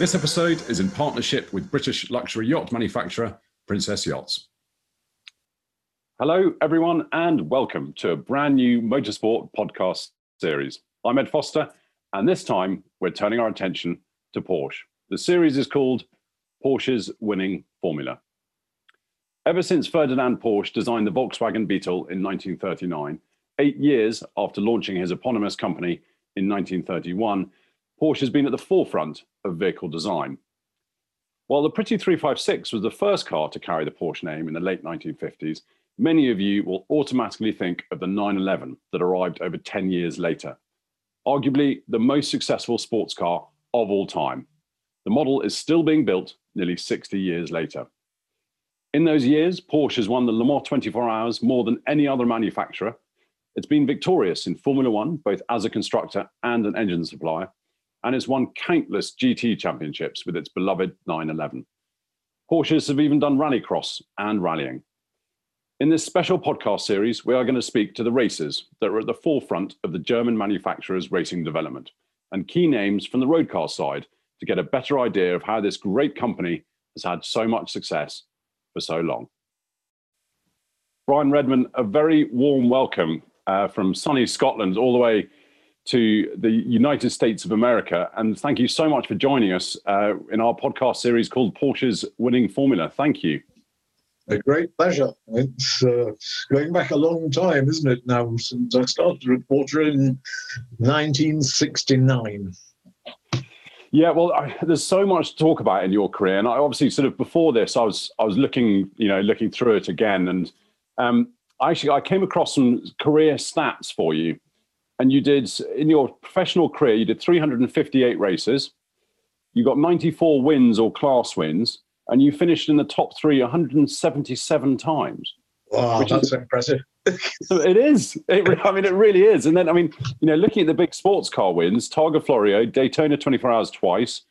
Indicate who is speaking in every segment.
Speaker 1: This episode is in partnership with British luxury yacht manufacturer Princess Yachts. Hello, everyone, and welcome to a brand new motorsport podcast series. I'm Ed Foster, and this time we're turning our attention to Porsche. The series is called Porsche's Winning Formula. Ever since Ferdinand Porsche designed the Volkswagen Beetle in 1939, eight years after launching his eponymous company in 1931, Porsche has been at the forefront of vehicle design. While the Pretty 356 was the first car to carry the Porsche name in the late 1950s, many of you will automatically think of the 911 that arrived over 10 years later. Arguably the most successful sports car of all time. The model is still being built nearly 60 years later. In those years, Porsche has won the Le Mans 24 Hours more than any other manufacturer. It's been victorious in Formula One, both as a constructor and an engine supplier, and has won countless GT championships with its beloved 911. Porsches have even done rallycross and rallying. In this special podcast series, we are going to speak to the racers that are at the forefront of the German manufacturer's racing development and key names from the road car side to get a better idea of how this great company has had so much success for so long. Brian Redman, a very warm welcome uh, from sunny Scotland all the way to the United States of America. And thank you so much for joining us uh, in our podcast series called Porsche's Winning Formula. Thank you.
Speaker 2: A great pleasure. It's uh, going back a long time, isn't it, now, since I started reporter in 1969.
Speaker 1: Yeah, well, I, there's so much to talk about in your career, and I obviously sort of before this, I was I was looking, you know, looking through it again, and um, actually I came across some career stats for you, and you did in your professional career, you did 358 races, you got 94 wins or class wins, and you finished in the top three 177 times.
Speaker 2: Wow, that's is, impressive.
Speaker 1: it is. It, I mean, it really is. And then, I mean, you know, looking at the big sports car wins, Targa Florio, Daytona 24 Hours twice,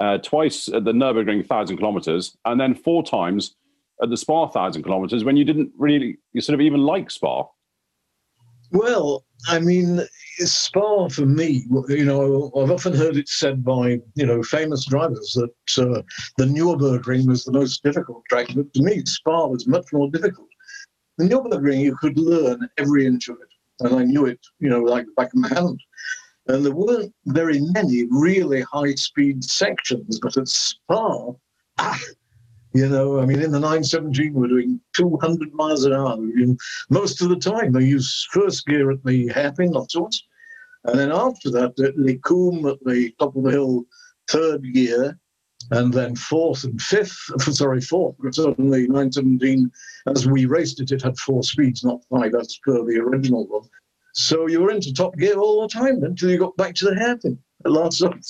Speaker 1: uh, twice at the Nurburgring 1,000 kilometers, and then four times at the Spa 1,000 kilometers when you didn't really, you sort of even like Spa.
Speaker 2: Well, I mean, Spa for me, you know, I've often heard it said by, you know, famous drivers that uh, the Nürburgring was the most difficult track, but to me, Spa was much more difficult. The Nürburgring, you could learn every inch of it, and I knew it, you know, like the back of my hand. And there weren't very many really high speed sections, but at Spa, ah, you know, I mean, in the 917, we're doing 200 miles an hour. most of the time, they use first gear at the hairpin, not sorts. And then after that, at Les at the top of the hill, third gear, and then fourth and fifth, sorry, fourth, certainly 917, as we raced it, it had four speeds, not five, as per the original one. So you were into top gear all the time until you got back to the hairpin at last sight.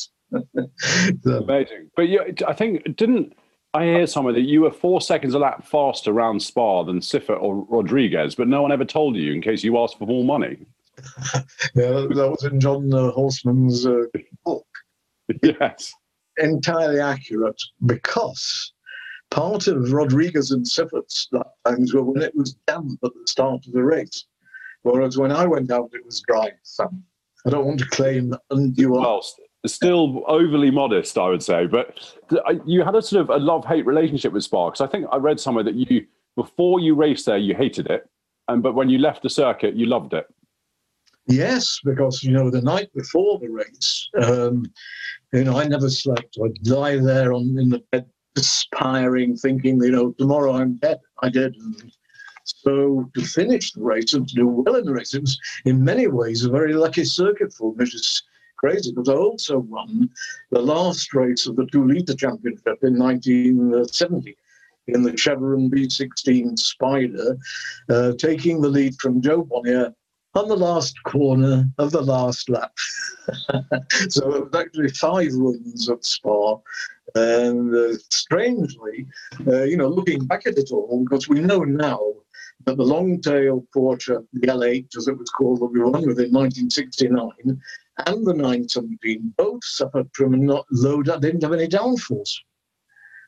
Speaker 1: Amazing. But you, I think, didn't I hear somewhere that you were four seconds a lap faster around Spa than Siffert or Rodriguez, but no one ever told you in case you asked for more money.
Speaker 2: yeah, that was in John uh, Horsman's uh, book.
Speaker 1: Yes.
Speaker 2: Entirely accurate because part of Rodriguez and Siffert's times were when it was damp at the start of the race, whereas when I went out, it was dry. So I don't want to claim undue.
Speaker 1: Well, still overly modest, I would say. But you had a sort of a love hate relationship with Sparks. I think I read somewhere that you, before you raced there, you hated it, and but when you left the circuit, you loved it.
Speaker 2: Yes, because you know the night before the race, um, you know I never slept. I'd lie there on in the bed, perspiring, thinking, you know, tomorrow I'm dead. I did. And so to finish the race and to do well in the race, it was in many ways a very lucky circuit for me. Just crazy because I also won the last race of the two litre championship in 1970 in the Chevron B16 Spider, uh, taking the lead from Jo Bonnier on the last corner of the last lap. so it was actually five runs at Spa. And uh, strangely, uh, you know, looking back at it all, because we know now that the long tail Porsche, the L8, as it was called, that we won with in 1969, and the 917 both suffered from not low, didn't have any downforce.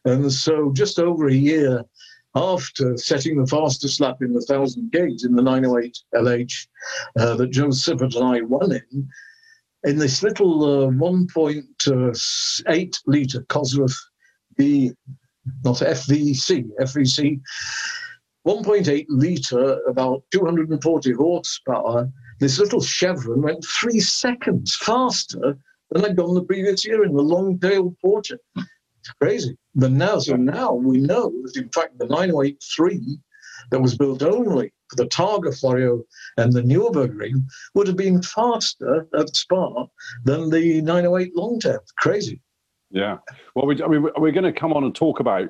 Speaker 2: And so just over a year after setting the fastest lap in the 1,000 gauge in the 908 LH uh, that Jo Siffert and I won in, in this little uh, 1.8 litre Cosworth B, not FVC, FVC, 1.8 litre, about 240 horsepower. This little Chevron went three seconds faster than I'd gone the previous year in the long-tailed Porsche. It's crazy. But now, so now we know that in fact the 983 that was built only for the Targa Florio and the Nürburgring would have been faster at Spa than the 908 Longtail. Crazy.
Speaker 1: Yeah. Well, we, I mean, we're going to come on and talk about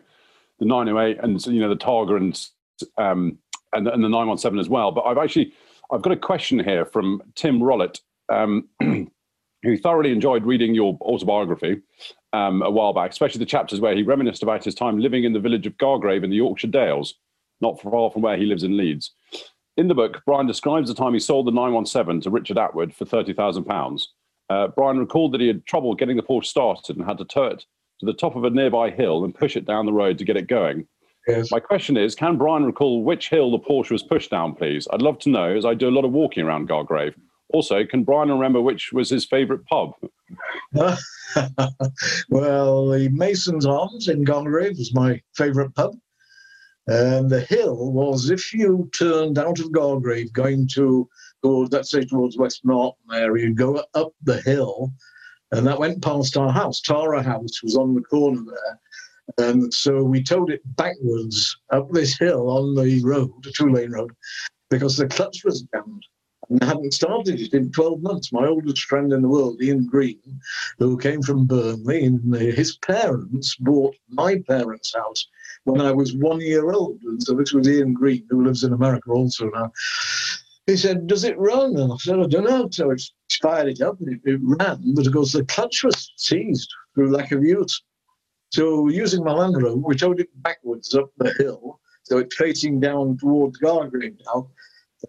Speaker 1: the 908 and you know the Targa and um, and, and the 917 as well. But I've actually I've got a question here from Tim Rollett, um, who thoroughly enjoyed reading your autobiography um, a while back, especially the chapters where he reminisced about his time living in the village of Gargrave in the Yorkshire Dales, not far from where he lives in Leeds. In the book, Brian describes the time he sold the 917 to Richard Attwood for £30,000. Uh, Brian recalled that he had trouble getting the Porsche started and had to tow it to the top of a nearby hill and push it down the road to get it going.
Speaker 2: Yes.
Speaker 1: My question is, can Brian recall which hill the Porsche was pushed down, please? I'd love to know, as I do a lot of walking around Gargrave. Also, can Brian remember which was his favourite pub?
Speaker 2: well, the Mason's Arms in Gargrave was my favourite pub. And the hill was if you turned out of Gargrave going to go, let's say, towards West Norton area, you go up the hill, and that went past our house. Tara House was on the corner there. And so we towed it backwards up this hill on the road, a two lane road, because the clutch was jammed and hadn't started it in 12 months. My oldest friend in the world, Ian Green, who came from Burnley, and his parents bought my parents' house when I was one year old. And so this was Ian Green, who lives in America also now. He said, Does it run? And I said, I don't know. So it's fired it up and it, it ran, but of course the clutch was seized through lack of use. So using my Land Rover, we towed it backwards up the hill, so it's facing down towards Gargrave now.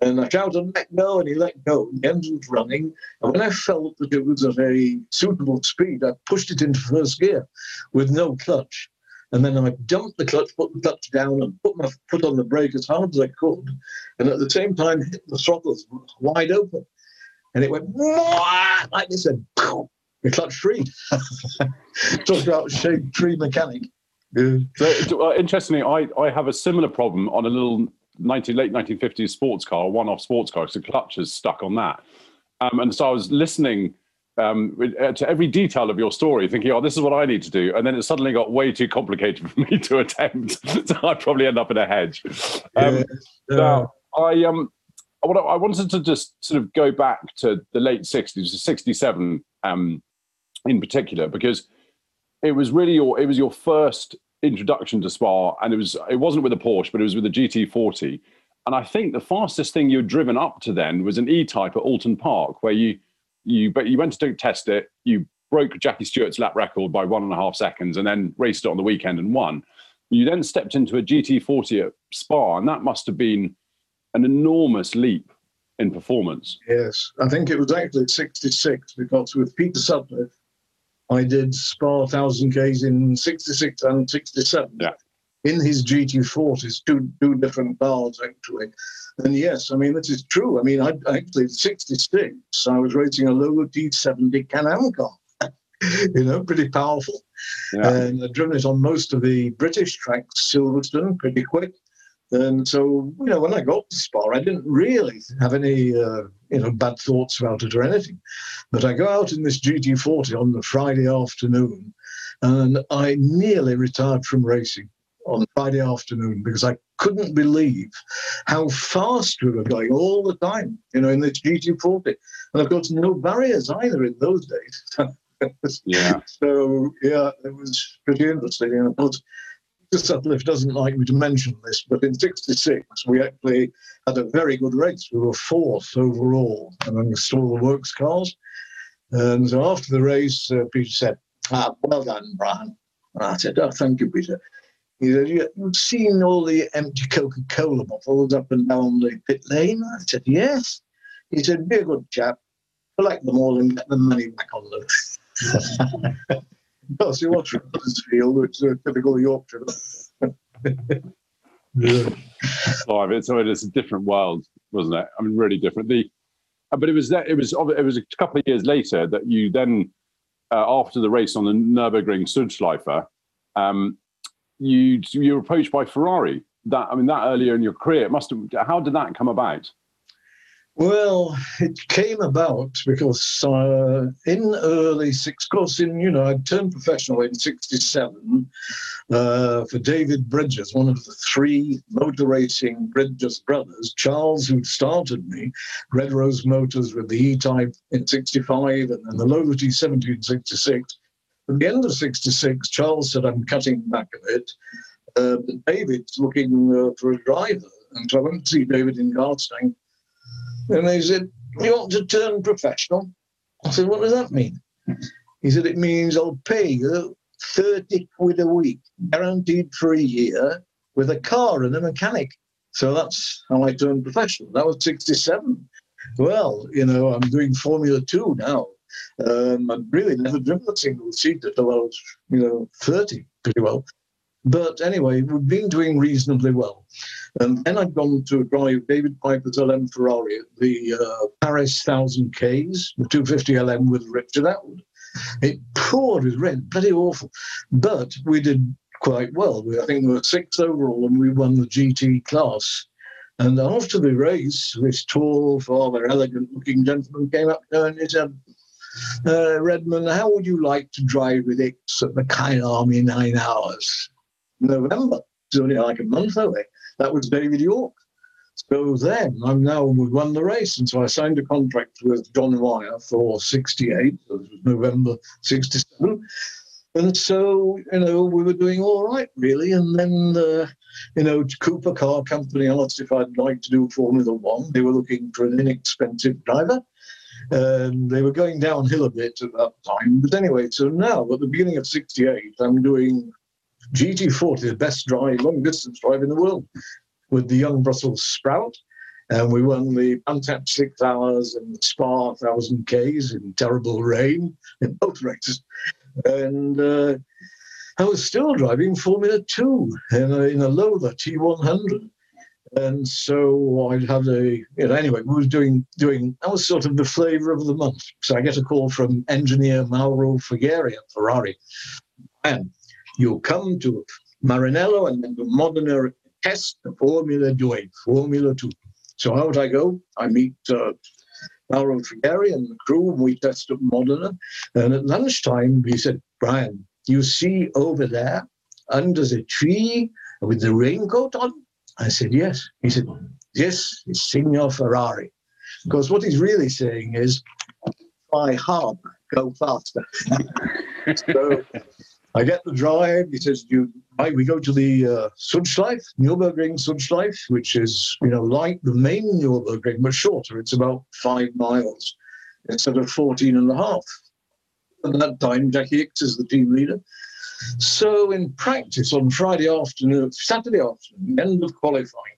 Speaker 2: And I shouted, let go, and he let go. The engine was running. And when I felt that it was at a suitable speed, I pushed it into first gear with no clutch. And then I dumped the clutch, put the clutch down, and put my foot on the brake as hard as I could. And at the same time, hit the throttles wide open. And it went like this, and the clutch free. Talk about shade tree mechanic.
Speaker 1: Yeah. So, uh, interestingly, I, I have a similar problem on a little 19, late 1950s sports car, one-off sports car, because the clutch is stuck on that. Um, and so I was listening um, uh, to every detail of your story, thinking, "Oh, this is what I need to do," and then it suddenly got way too complicated for me to attempt. so I'd probably end up in a hedge. Um, yeah. Now, I um, I wanted to just sort of go back to the late '60s, '67 um, in particular, because it was really your it was your first introduction to Spa, and it was it wasn't with a Porsche, but it was with a GT40. And I think the fastest thing you'd driven up to then was an E-Type at Oulton Park, where you you but you went to test it, you broke Jackie Stewart's lap record by one and a half seconds, and then raced it on the weekend and won. You then stepped into a GT40 at Spa, and that must have been an enormous leap in performance.
Speaker 2: Yes, I think it was actually 66 because with Peter Sutcliffe, I did Spa 1000 Ks in 66 and 67.
Speaker 1: Yeah.
Speaker 2: In his GT40s, two, two different cars actually. And yes, I mean, this is true. I mean, I actually, 66, I was racing a Lola T70 Can Am car. you know, pretty powerful. Yeah. And I've driven it on most of the British tracks, Silverstone, pretty quick. And so, you know, when I got to Spa, I didn't really have any, uh, you know, bad thoughts about it or anything. But I go out in this GT40 on the Friday afternoon, and I nearly retired from racing on Friday afternoon because I couldn't believe how fast we were going all the time, you know, in this GT40. And of course, no barriers either in those days.
Speaker 1: yeah.
Speaker 2: So, yeah, it was pretty interesting. And of course, Sutcliffe doesn't like me to mention this, but in 66, we actually had a very good race. We were fourth overall amongst all the works cars. And so after the race, uh, Peter said, ah, well done, Brian. And I said, oh, thank you, Peter. He said, you've seen all the empty Coca-Cola bottles up and down the pit lane? I said, yes. He said, be a good chap, collect them all and get the money back on them. Because you watch Huddersfield, which is a typical Yorkshire.
Speaker 1: yeah. Oh, it's, it's a different world, wasn't it? I mean, really different. The Uh, but it was that it was it was a couple of years later that you then, uh, after the race on the Nurburgring Südschleife, um, you you were approached by Ferrari. That I mean, that earlier in your career, it must have. How did that come about?
Speaker 2: Well, it came about because uh, in early six, course, in you know, I turned professional in '67 uh, for David Bridges, one of the three motor racing Bridges brothers. Charles, who started me, Red Rose Motors with the E-Type in '65 and then the Lola T70 in '66. At the end of '66, Charles said, "I'm cutting back a bit." Uh, David's looking uh, for a driver, and so I went to see David in Garstang and they said, You want to turn professional? I said, What does that mean? He said, It means I'll pay you 30 quid a week, guaranteed for a year, with a car and a mechanic. So that's how I turned professional. That was 67. Well, you know, I'm doing Formula Two now. Um, I'd really never driven a single seat until I was, you know, 30, pretty well. But anyway, we've been doing reasonably well. And then I'd gone to drive David Piper's LM Ferrari at the uh, Paris 1000 Ks, the 250 LM with Richard Attwood. It poured with rain, bloody awful. But we did quite well. We, I think we were sixth overall and we won the GT class. And after the race, this tall, rather elegant looking gentleman came up to me and he said, uh, Redman, how would you like to drive with X at the Kyalami nine hours? November. It's only like a month away. That was David Yorke. So then I'm now we've won the race, and so I signed a contract with John Wyer for 68. So was November 67. And so, you know, we were doing all right, really. And then, uh, you know, Cooper Car Company asked if I'd like to do Formula One. They were looking for an inexpensive driver. And they were going downhill a bit at that time. But anyway, so now at the beginning of 68, I'm doing GT40, the best drive, long distance drive in the world, with the young Brussels Sprout. And we won the Bantam six hours and the Spa 1000 Ks in terrible rain in both races. And uh, I was still driving Formula Two in a, in a Lola T100. And so I'd had a, you know, anyway, we were doing, doing, that was sort of the flavor of the month. So I get a call from engineer Mauro Forghieri at Ferrari. And you come to Maranello and then to Modena test the Formula 2, Formula 2. So out I go. I meet uh, Mauro Forghieri and the crew, and we test at Modena. And at lunchtime, he said, Brian, you see over there under the tree with the raincoat on? I said, yes. He said, this is Signor Ferrari. Because what he's really saying is, try hard, go faster. so I get the drive. He says, "You, right, we go to the uh, Südschleife, Nürburgring Südschleife, which is, you know, like the main Nürburgring, but shorter. It's about five miles instead of 14 and a half. At that time, Jackie Ickx is the team leader. So in practice on Friday afternoon, Saturday afternoon, end of qualifying,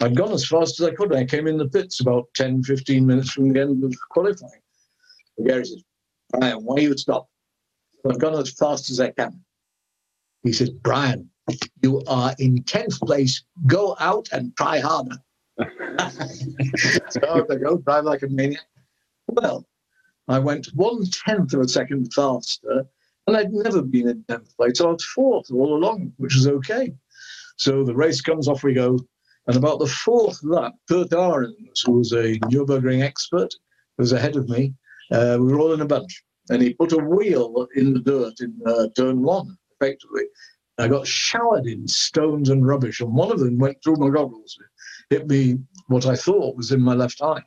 Speaker 2: I'd gone as fast as I could. I came in the pits about 10, 15 minutes from the end of qualifying. Gary says, Brian, why you stop? I've gone as fast as I can. He says, Brian, you are in 10th place. Go out and try harder. so I go drive like a maniac. Well, I went one tenth of a second faster, and I'd never been in 10th place. So I was fourth all along, which is okay. So the race comes off, we go. And about the fourth lap, Kurt Ahrens, who was a Nürburgring expert, was ahead of me. Uh, we were all in a bunch and he put a wheel in the dirt in uh, turn one, effectively. I got showered in stones and rubbish, and one of them went through my goggles, hit me what I thought was in my left eye.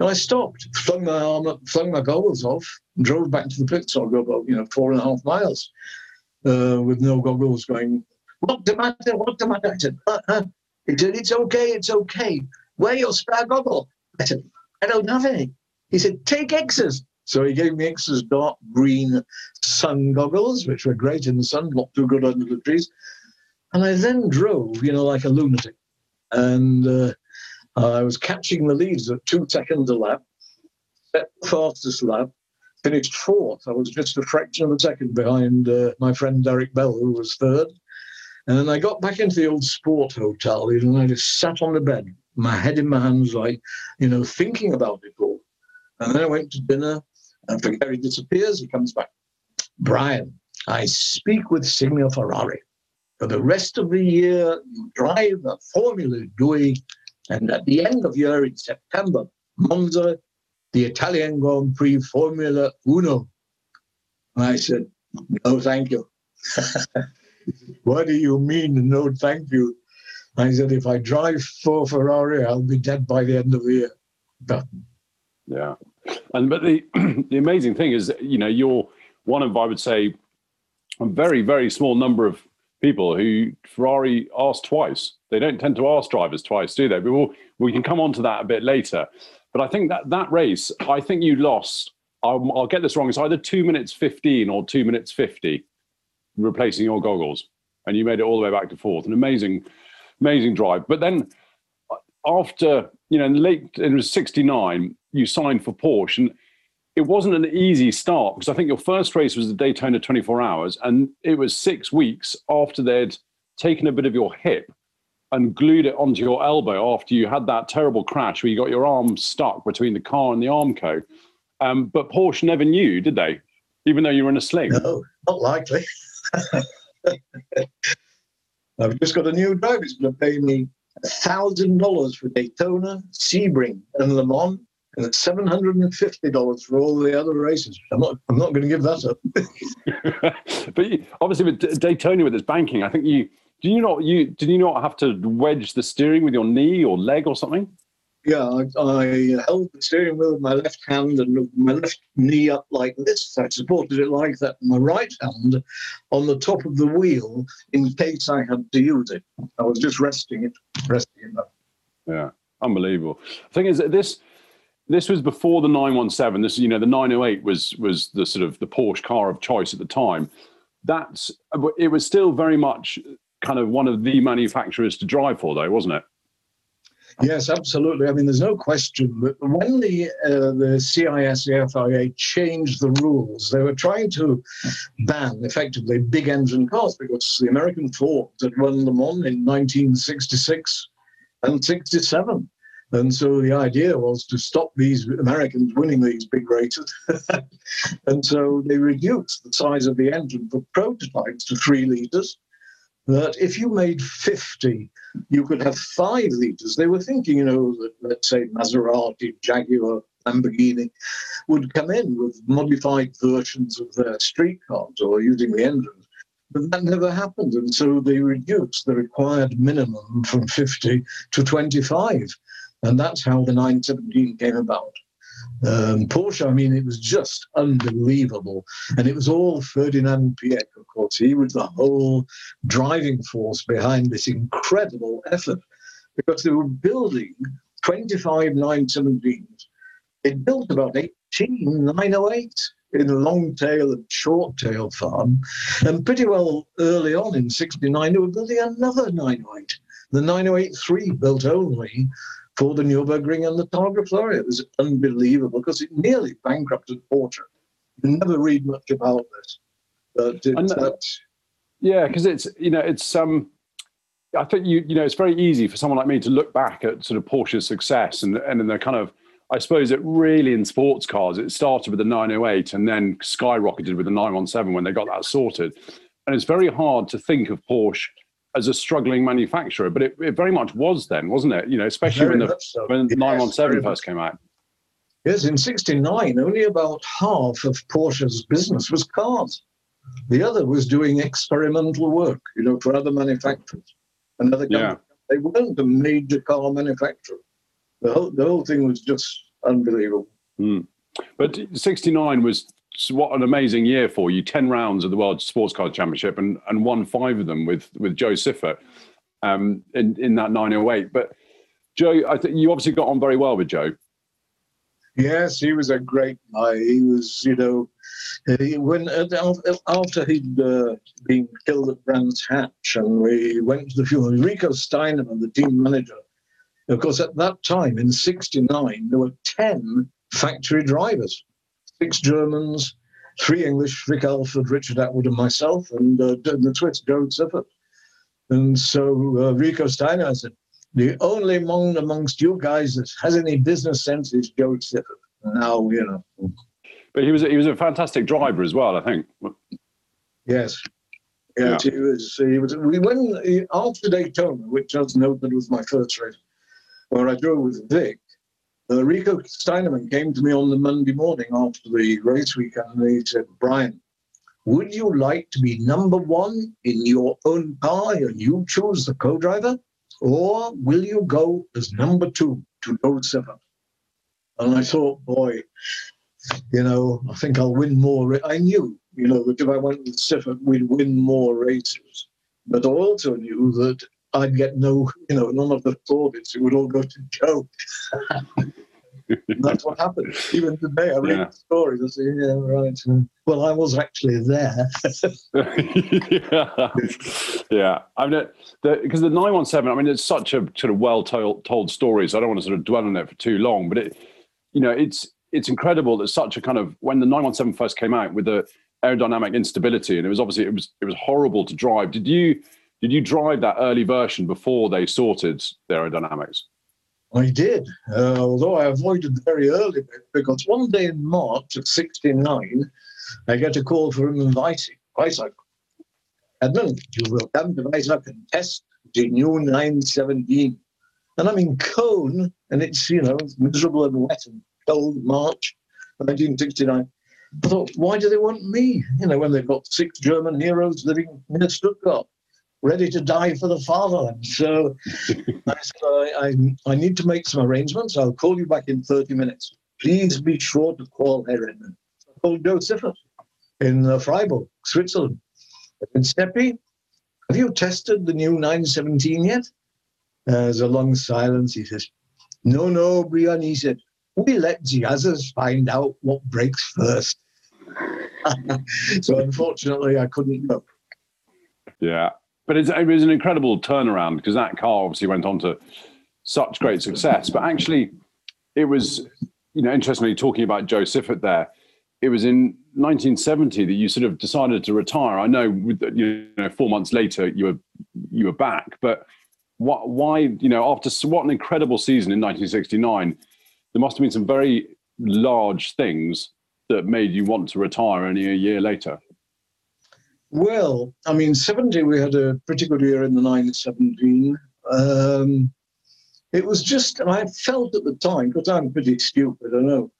Speaker 2: And I stopped, flung my arm up, flung my goggles off, and drove back to the pits. I go about, you know, four and a half miles uh, with no goggles going, What the matter? What the matter? I said, uh, uh. He said, It's okay, it's okay. Wear your spare goggle. I said, I don't have any. He said, Take Ickx's. So he gave me Ickx's dark green sun goggles, which were great in the sun, not too good under the trees. And I then drove, you know, like a lunatic. And uh, I was catching the leads at two seconds a lap, set the fastest lap, finished fourth. I was just a fraction of a second behind uh, my friend Derek Bell, who was third. And then I got back into the old sport hotel, you know, and I just sat on the bed, my head in my hands, like, you know, thinking about it all. And then I went to dinner, and Gary disappears. He comes back. Brian, I speak with Signor Ferrari. For the rest of the year, you drive a Formula Due, and at the end of year in September, Monza, the Italian Grand Prix Formula Uno. And I said, no, thank you. what do you mean, no, thank you? I said, if I drive for Ferrari, I'll be dead by the end of the year. But,
Speaker 1: yeah. And but the the amazing thing is, you know, you're one of I would say a very very small number of people who Ferrari asked twice. They don't tend to ask drivers twice, do they? But we'll, we can come on to that a bit later. But I think that that race, I think you lost. I'll, I'll get this wrong. It's either two minutes fifteen or two minutes fifty, replacing your goggles, and you made it all the way back to fourth. An amazing, amazing drive. But then uh, after you know, in late it was sixty nine, you signed for Porsche, and it wasn't an easy start because I think your first race was the Daytona 24 Hours, and it was six weeks after they'd taken a bit of your hip and glued it onto your elbow after you had that terrible crash where you got your arm stuck between the car and the Armco. Um, but Porsche never knew, did they? Even though you were in a sling.
Speaker 2: No, not likely. I've just got a new driver. He's going to pay me thousand dollars for Daytona, Sebring, and Le Mans, and it's seven hundred and fifty dollars for all the other races. I'm not. I'm not going to give that
Speaker 1: up. but obviously, with Daytona with its banking, I think you do you not you did you not have to wedge the steering with your knee or leg or something?
Speaker 2: Yeah, I, I held the steering wheel with my left hand and my left knee up like this. I supported it like that. My right hand on the top of the wheel in case I had to use it. I was just resting it, resting it up.
Speaker 1: Yeah, unbelievable. The thing is that this this was before the 917. This, you know, the 908 was was the sort of the Porsche car of choice at the time. That's it was still very much kind of one of the manufacturers to drive for, though, wasn't it?
Speaker 2: Yes, absolutely. I mean, there's no question that when the uh, the CSI, the FIA changed the rules, they were trying to ban effectively big engine cars because the American Ford had won them on in 1966 and 67. And so the idea was to stop these Americans winning these big races. and so they reduced the size of the engine for prototypes to three litres. That if you made 50, you could have five litres. They were thinking, you know, that let's say Maserati, Jaguar, Lamborghini would come in with modified versions of their street cars or using the engines. But that never happened. And so they reduced the required minimum from 50 to 25. And that's how the 917 came about. Um, Porsche, I mean, it was just unbelievable. And it was all Ferdinand Piëch, of course. He was the whole driving force behind this incredible effort because they were building 25 917s. They built about 18 908 in a long tail and short tail farm. And pretty well early on in 69, they were building another 908, the 908 built only for the Nürburgring and the Targa Florio. It was unbelievable because it nearly bankrupted Porsche. You never read much about this, but it's, uh,
Speaker 1: yeah, because it's you know it's um. I think you you know it's very easy for someone like me to look back at sort of Porsche's success and and in the kind of I suppose it really in sports cars it started with the 908 and then skyrocketed with the 917 when they got that sorted, and it's very hard to think of Porsche as a struggling manufacturer, but it, it very much was then, wasn't it? You know, especially very when the so. when yes, 917 first came out.
Speaker 2: Yes, in 69, only about half of Porsche's business was cars. The other was doing experimental work, you know, for other manufacturers and other companies. Yeah. They weren't a major car manufacturer. The whole, the whole thing was just unbelievable.
Speaker 1: Mm. But 69 was what an amazing year for you. 10 rounds of the world sports car championship and, and won five of them with with jo siffert um, in, in that 908 but jo i think you obviously got on very well with jo.
Speaker 2: Yes he was a great guy. He was you know he, when uh, after he'd uh, been killed at brands hatch and we went to the funeral rico steinemann the team manager of course at that time in 69 there were 10 factory drivers six Germans, three English, Vic Elford, Richard Attwood, and myself, and uh, the Swiss, Jo Siffert. And so uh, Rico Steiner said, the only one amongst you guys that has any business sense is Jo Siffert. Now, you know.
Speaker 1: But he was he was a fantastic driver as well, I think.
Speaker 2: Yes. Yeah. he was. He was. We went after Daytona, which I was noted was my first race, where I drove with Vic. Uh, Rico Steinemann came to me on the Monday morning after the race weekend, and he said, "Brian, would you like to be number one in your own car and you choose the co-driver, or will you go as number two to Jo Siffert?" And I thought, boy, you know, I think I'll win more. I knew, you know, that if I went with Siffert, we'd win more races. But I also knew that I'd get no, you know, none of the plaudits. It would all go to Jo. that's what happened. Even today, I read yeah. the story. I say, yeah, right. Well, I was actually there.
Speaker 1: yeah. yeah. I mean, because the, the 917, I mean, it's such a sort of well told, told story, so I don't want to sort of dwell on it for too long, but it, you know, it's, it's incredible that such a kind of when the 917 first came out with the aerodynamic instability, and it was obviously it was it was horrible to drive. Did you did you drive that early version before they sorted the aerodynamics?
Speaker 2: I did, uh, although I avoided the very early bit because one day in March of '69, I get a call from inviting Weissach. Edmund, you will come to Weissach and test new 917. And I'm in Colne, and it's, you know, miserable and wet and cold March 1969. I thought, why do they want me? You know, when they've got six German heroes living near Stuttgart, ready to die for the fatherland. So I said, I, I, I, need to make some arrangements. I'll call you back in 30 minutes. Please be sure to call Herr Edmund. I called Jo Siffert in uh, Freiburg, Switzerland. And Seppi, have you tested the new 917 yet? Uh, there's a long silence. He says, No, no, Brian. He said, we let the others find out what breaks first. so unfortunately, I couldn't go.
Speaker 1: Yeah, but it was an incredible turnaround because that car obviously went on to such great success. But actually, it was, you know, interestingly talking about Jo Siffert there. It was in 1970 that you sort of decided to retire. I know, you know, four months later you were you were back, but what, why, you know, after what an incredible season in 1969 there must have been some very large things that made you want to retire only a year later.
Speaker 2: Well, I mean, 70, we had a pretty good year in the 917. Um, it was just, I felt at the time, because I'm pretty stupid, I know.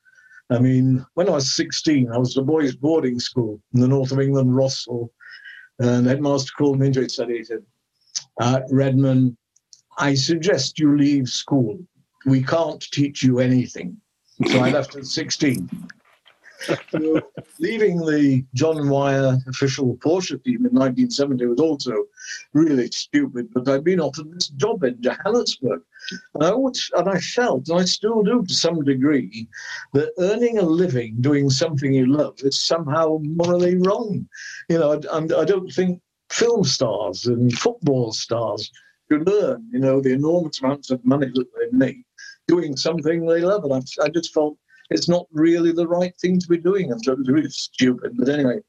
Speaker 2: I mean, when I was 16, I was at a boys' boarding school in the north of England, Rossall. And headmaster called me into it said, uh, Redman, I suggest you leave school we can't teach you anything. So I left at 16. So leaving the John Wyer official Porsche team in 1970 was also really stupid, but I'd been offered this job in Johannesburg. And I, always, and I felt, and I still do to some degree, that earning a living doing something you love is somehow morally wrong. You know, and I don't think film stars and football stars should earn, you know, the enormous amounts of money that they make doing something they love. And I, I just felt it's not really the right thing to be doing. And so it was really stupid. But anyway,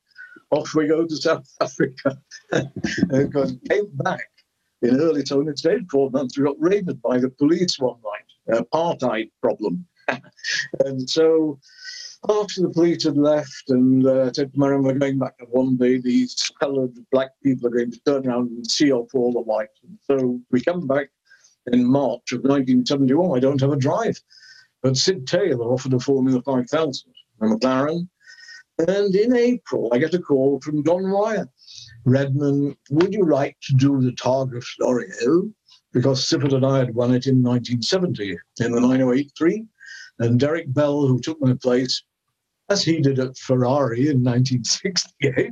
Speaker 2: off we go to South Africa. and came back in early tone. It stayed four months. We got raided by the police one night, apartheid problem. and so after the police had left and uh, said to Marion, we're going back, and one day these coloured black people are going to turn around and see off all the whites. And so we come back in March of 1971. I don't have a drive. But Sid Taylor offered a Formula 5000, a McLaren. And in April, I get a call from Don Wyer. Redman, would you like to do the Targa Florio? Because Siffert and I had won it in 1970 in the 9083. And Derek Bell, who took my place, as he did at Ferrari in 1968,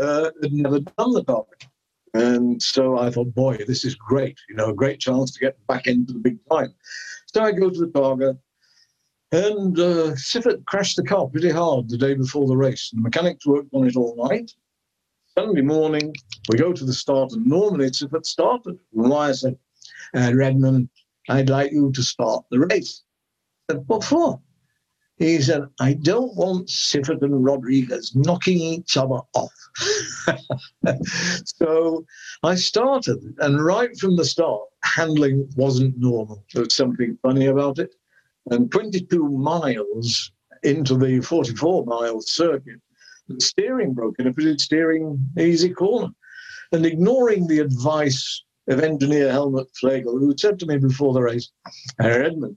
Speaker 2: uh, had never done the Targa. And so I thought, boy, this is great. You know, a great chance to get back into the big time. So I go to the Targa, and uh, Siffert crashed the car pretty hard the day before the race. The mechanics worked on it all night. Sunday morning, we go to the start, and normally Siffert started. And I said, uh, Redman, I'd like you to start the race. I said, what for? He said, I don't want Siffert and Rodriguez knocking each other off. so I started, and right from the start, handling wasn't normal. There was something funny about it. And 22 miles into the 44 mile circuit, the steering broke in a pretty steering easy corner. And ignoring the advice of engineer Helmut Flegl, who said to me before the race, Edmund,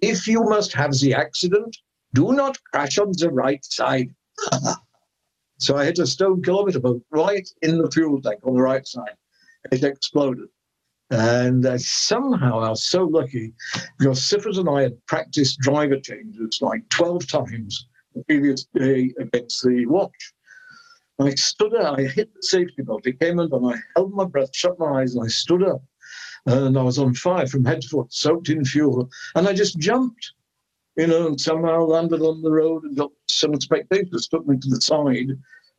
Speaker 2: if you must have the accident, do not crash on the right side. so I hit a stone kilometer boat right in the fuel tank on the right side. It exploded. And uh, somehow I was so lucky because Siffert and I had practiced driver changes like 12 times the previous day against the watch. I stood up, I hit the safety belt, it came under, and I held my breath, shut my eyes, and I stood up. And I was on fire from head to foot, soaked in fuel. And I just jumped, you know, and somehow landed on the road and got some spectators, took me to the side.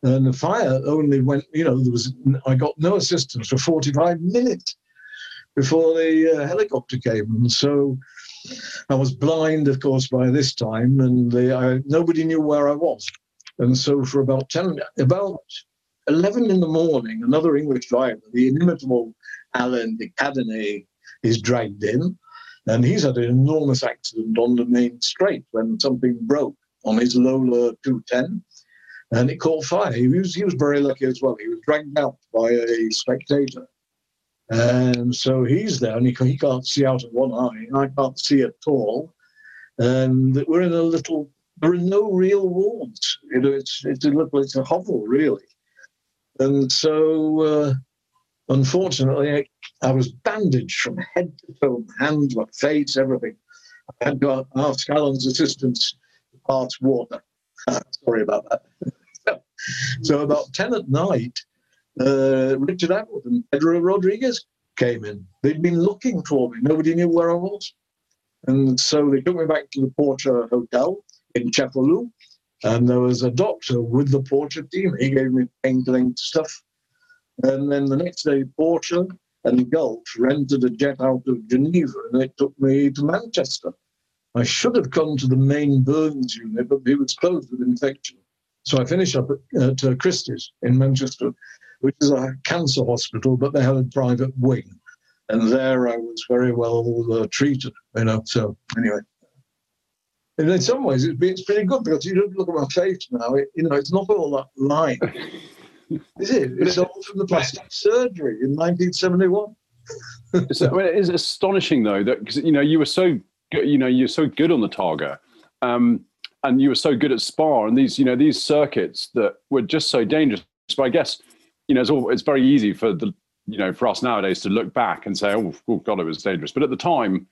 Speaker 2: And the fire only went, you know, there was I got no assistance for 45 minutes before the uh, helicopter came. And so I was blind, of course, by this time, and the, I, nobody knew where I was. And so for about 10, about 11 in the morning, another English driver, the inimitable Alain de Cadenet, is dragged in. And he's had an enormous accident on the main straight when something broke on his Lola 210 and it caught fire. He was, he was very lucky as well. He was dragged out by a spectator and so he's there and he, he can't see out of one eye. I can't see at all. And we're in a little, there are no real walls. You know, it's, it's a little, it's a hovel really. And so, uh, unfortunately, I was bandaged from head to toe, hands, my face, everything. I had to ask Alan's assistants to pass water. Sorry about that. so about 10 at night, uh, Richard Attwood and Pedro Rodriguez came in. They'd been looking for me. Nobody knew where I was. And so they took me back to the Porsche Hotel in Cefalù. And there was a doctor with the Porsche team. He gave me painkilling stuff. And then the next day, Porsche and Gulf rented a jet out of Geneva and it took me to Manchester. I should have come to the main burns unit, but it was closed with infection. So I finished up at, uh, Christie's in Manchester which is a cancer hospital, but they had a private wing. And there I was very well uh, treated, you know. So, anyway. And in some ways, it's, it's pretty good because you look at my face now, it, you know, it's not all that line. Is it? It's all from the plastic surgery in 1971.
Speaker 1: so, I mean, it is astonishing though that because you know you were so good, you know you're so good on the Targa, um, and you were so good at Spa and these you know these circuits that were just so dangerous. But I guess you know, it's, all, it's very easy for the, you know, for us nowadays to look back and say, oh, oh God, it was dangerous. But at the time,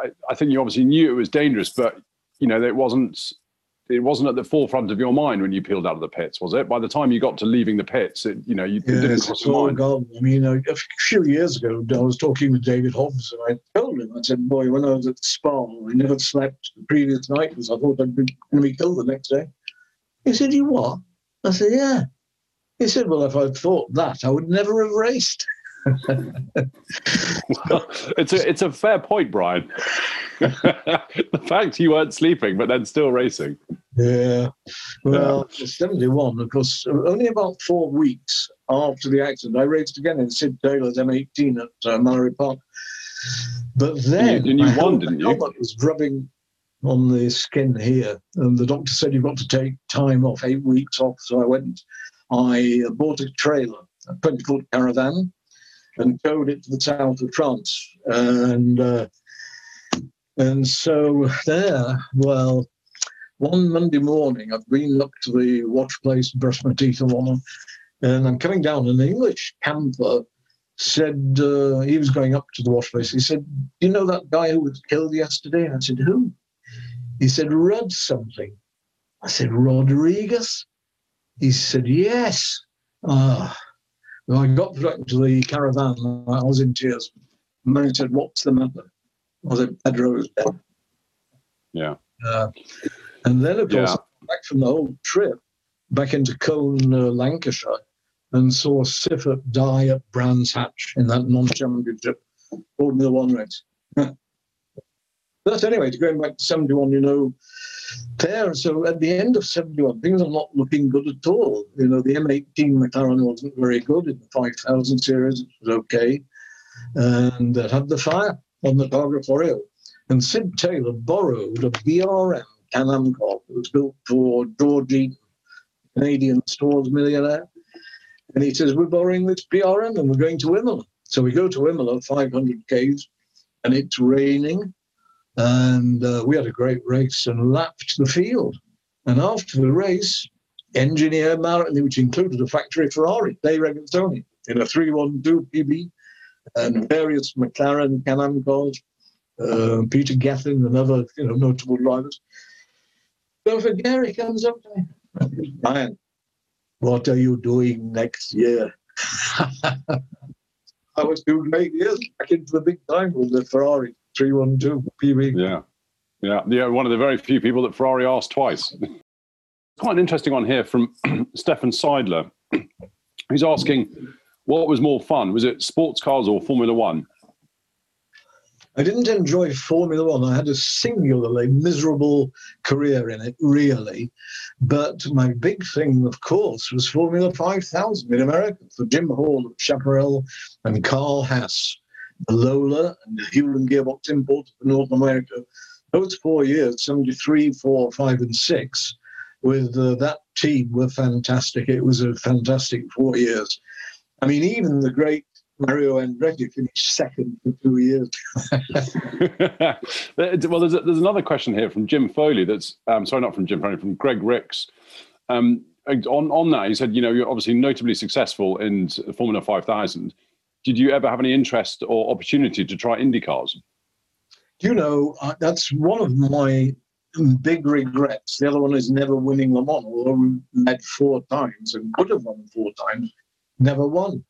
Speaker 1: I, I think you obviously knew it was dangerous, but you know, it wasn't it wasn't at the forefront of your mind when you peeled out of the pits, was it? By the time you got to leaving the pits, it, you know, you
Speaker 2: yes,
Speaker 1: didn't cross your mind.
Speaker 2: Gone. I mean, a, a few years ago, I was talking with David Hobbs, and I told him, I said, "Boy, when I was at Spa, I never slept the previous night because I thought I'd be going to be killed the next day." He said, "You what?" I said, "Yeah." He said, Well, if I'd thought that, I would never have raced.
Speaker 1: well, it's a it's a fair point, Brian. the fact you weren't sleeping, but then still racing.
Speaker 2: Yeah. Well, yeah. 71, of course, only about four weeks after the accident, I raced again in Sid Taylor's M18 at uh, Mallory Park. But then,
Speaker 1: and you, and you won, didn't you?
Speaker 2: was rubbing on the skin here, and the doctor said you've got to take time off, eight weeks off. So I went I bought a trailer, a 20 foot caravan, and towed it to the south of France. And uh, and so there, well, one Monday morning, I've been up to the watch place, brushed my teeth and one, and I'm coming down. An English camper said uh, he was going up to the watch place. He said, "Do you know that guy who was killed yesterday?" And I said, "Who?" He said, "Rod something." I said, "Rodriguez." He said, Yes. Ah. Well, I got back to the caravan. I was in tears. He said, What's the matter? I said, Pedro is dead.
Speaker 1: Yeah.
Speaker 2: Uh, and then, of course, yeah. back from the whole trip, back into Colne, uh, Lancashire, and saw Siffert die at Brands Hatch in that non championship Formula One race. but anyway, going back to 71, you know, there. So at the end of 71, things are not looking good at all. You know, the M18 McLaren wasn't very good in the 5000 series, it was okay. And it had the fire on the Targa Florio. And Sid Taylor borrowed a BRM Can-Am car that was built for George Eaton, Canadian stores millionaire. And he says, We're borrowing this BRM and we're going to Imola. So we go to Imola, 500 Ks, and it's raining. And uh, we had a great race and lapped the field. And after the race, engineer Marilyn, which included a factory Ferrari, they Dave Regazzoni, in a 312 PB, and various McLaren Can-Am cars, uh, Peter Gethin and other you know, notable drivers. So Forghieri comes up to me, Brian, what are you doing next year? I was two great years back into the big time with the Ferrari 312 PB.
Speaker 1: Yeah. Yeah. Yeah. One of the very few people that Ferrari asked twice. Quite an interesting one here from Stefan Seidler. He's asking, what was more fun? Was it sports cars or Formula One?
Speaker 2: I didn't enjoy Formula One. I had a singularly miserable career in it, really. But my big thing, of course, was Formula 5000 in America for Jim Hall of Chaparral and Carl Haas, the Lola and the Hewland gearbox importer for North America. Those four years, 73, 4, 5, and 6, with uh, that team were fantastic. It was a fantastic four years. I mean, even the great Mario Andretti finished second for two years.
Speaker 1: well, there's, a, there's another question here from Jim Foley. That's um, sorry, not from Jim Foley, from Greg Ricks. Um, on on that, he said, you know, you're obviously notably successful in Formula 5000. Did you ever have any interest or opportunity to try Indy cars?
Speaker 2: You know, uh, that's one of my big regrets. The other one is never winning Le Mans, although we met four times and could have won four times never won.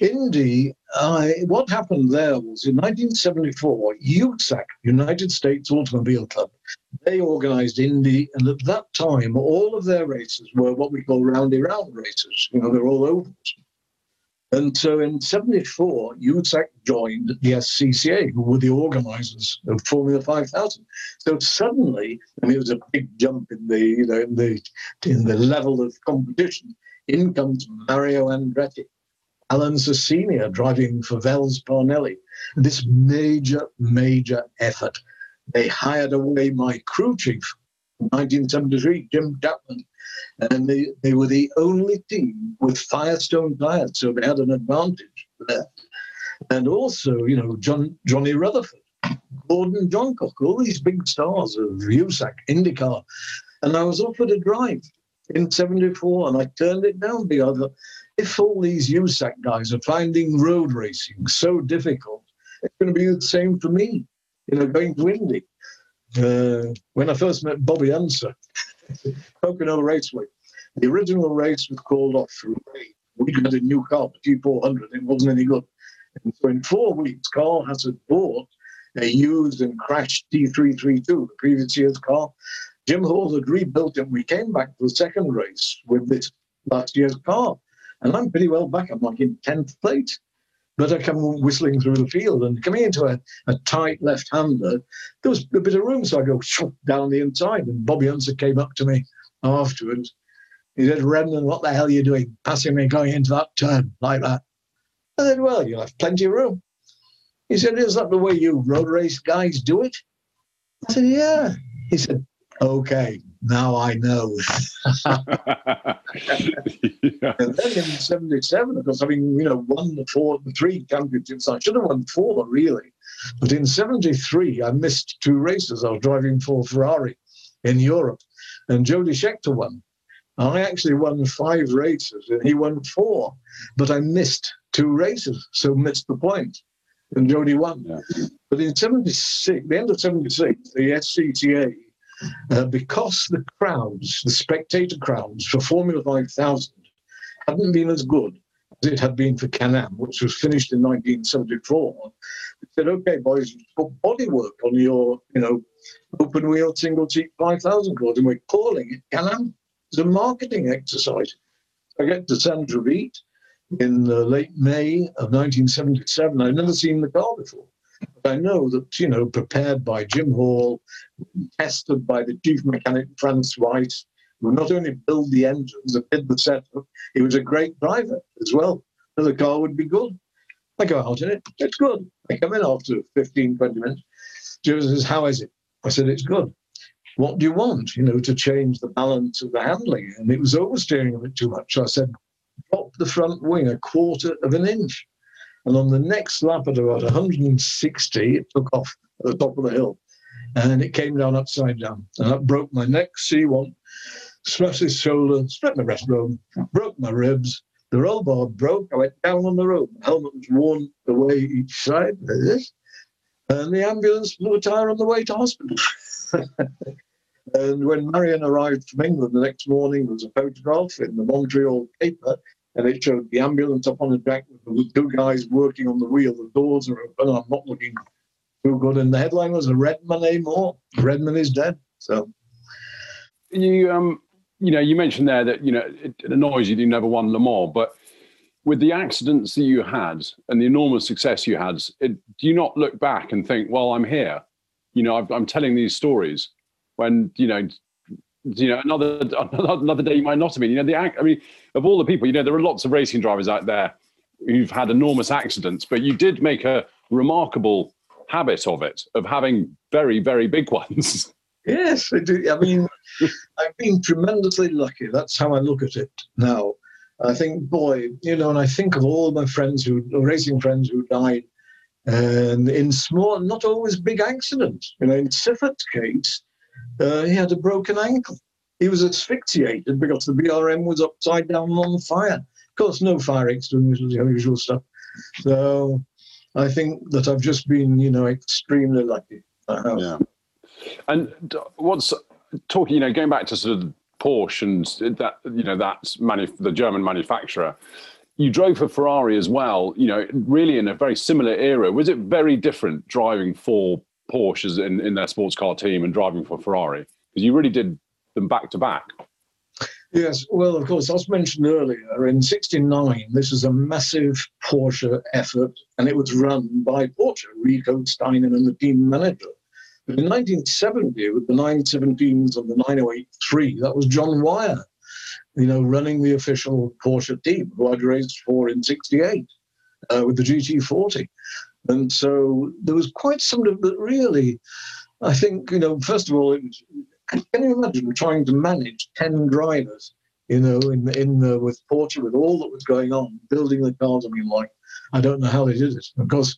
Speaker 2: Indy, I, what happened there was in 1974, USAC, United States Automobile Club, they organized Indy, and at that time, all of their races were what we call roundy round races. You know, they're all ovals. And so in 74, USAC joined the SCCA, who were the organizers of Formula 5000. So suddenly, and it was a big jump in the, you know, in the, in the level of competition in comes Mario Andretti, Al Unser driving for Vel's Parnelli. This major, major effort. They hired away my crew chief in 1973, Jim Chapman, and they, they were the only team with Firestone tires, so they had an advantage there. And also, you know, John, Johnny Rutherford, Gordon Johncock, all these big stars of USAC, IndyCar. And I was offered a drive in 74 and I turned it down because if all these USAC guys are finding road racing so difficult, it's going to be the same for me, you know, going to Indy. Uh, when I first met Bobby Unser, Pocono Raceway, the original race was called off for rain. We had a new car, the T400, it wasn't any good. And so in four weeks, Carl Haas bought a used and crashed T332, the previous year's car, Jim Hall had rebuilt it. And we came back to the second race with this last year's car. And I'm pretty well back. I'm like in 10th place. But I come whistling through the field and coming into a, a tight left hander, there was a bit of room. So I go down the inside. And Bobby Unser came up to me afterwards. He said, Redman, what the hell are you doing? Passing me going into that turn like that. I said, Well, you'll have plenty of room. He said, Is that the way you road race guys do it? I said, Yeah. He said, okay, now I know. yeah. And then in 77, of course, having, you know, won the four, the three championships, I should have won four, really. But in 73, I missed two races. I was driving for Ferrari in Europe, and Jody Scheckter won. I actually won five races, and he won four, but I missed two races, so missed the point. And Jody won. Yeah. But in 76, the end of 76, the SCCA uh, because the crowds, the spectator crowds for Formula 5000 hadn't been as good as it had been for Can-Am, which was finished in 1974. They said, okay, boys, put bodywork on your, you know, open wheel single seat 5000 cars, and we're calling it Can-Am. It's a marketing exercise. I get to St. Jovite in uh, late May of 1977. I'd never seen the car before. I know that, you know, prepared by Jim Hall, tested by the chief mechanic, Franz Weiss, who not only built the engines and did the setup, he was a great driver as well. So the car would be good. I go out in it, it's good. I come in after 15, 20 minutes. Joe says, How is it? I said, It's good. What do you want, you know, to change the balance of the handling? And it was oversteering a bit too much. So I said, Drop the front wing a quarter of an inch. And on the next lap at about 160, it took off at the top of the hill and it came down upside down. And that broke my neck, C1, smashed his shoulder, split my breastbone, broke my ribs. The roll bar broke. I went down on the road. The helmet was worn away each side, like this. And the ambulance blew a tire on the way to hospital. and when Marion arrived from England the next morning, there was a photograph in the Montreal paper, and it showed the ambulance up on the deck with the two guys working on the wheel. The doors are open. I'm not looking too good. And the headline was a Redman anymore. Redman is dead. So
Speaker 1: you um you know you mentioned there that you know it, it annoys you you never won Le Mans, but with the accidents that you had and the enormous success you had, it, do you not look back and think, well, I'm here, you know, i am telling these stories when you know. You know, another another day you might not have been. You know, the I mean, of all the people, you know, there are lots of racing drivers out there who've had enormous accidents, but you did make a remarkable habit of it, of having very, very big ones.
Speaker 2: Yes, I do. I mean, I've been tremendously lucky. That's how I look at it now. I think, boy, you know, and I think of all my friends who, racing friends who died, and in small, not always big accidents. You know, in Siffert's case, uh, he had a broken ankle. He was asphyxiated because the BRM was upside down on fire. Of course, no fire extinguishers, the usual stuff. So I think that I've just been, you know, extremely lucky.
Speaker 1: Yeah. And what's talking, you know, going back to sort of Porsche and that, you know, that's manu- the German manufacturer. You drove for Ferrari as well, you know, really in a very similar era. Was it very different driving for Porsches in, in their sports car team and driving for Ferrari? Because you really did them back to back.
Speaker 2: Yes, well, of course, as mentioned earlier, in 69, this was a massive Porsche effort, and it was run by Porsche, Rico Steinemann the team manager. But in 1970, with the 917s and the 9083, that was John Wyer, you know, running the official Porsche team, who I'd raced for in 68 uh, with the GT40. And so there was quite some of that really, I think, you know, first of all, it was can you imagine trying to manage 10 drivers, you know, in, in the, with Porsche, with all that was going on, building the cars? I mean, like, I don't know how they did it. Of course,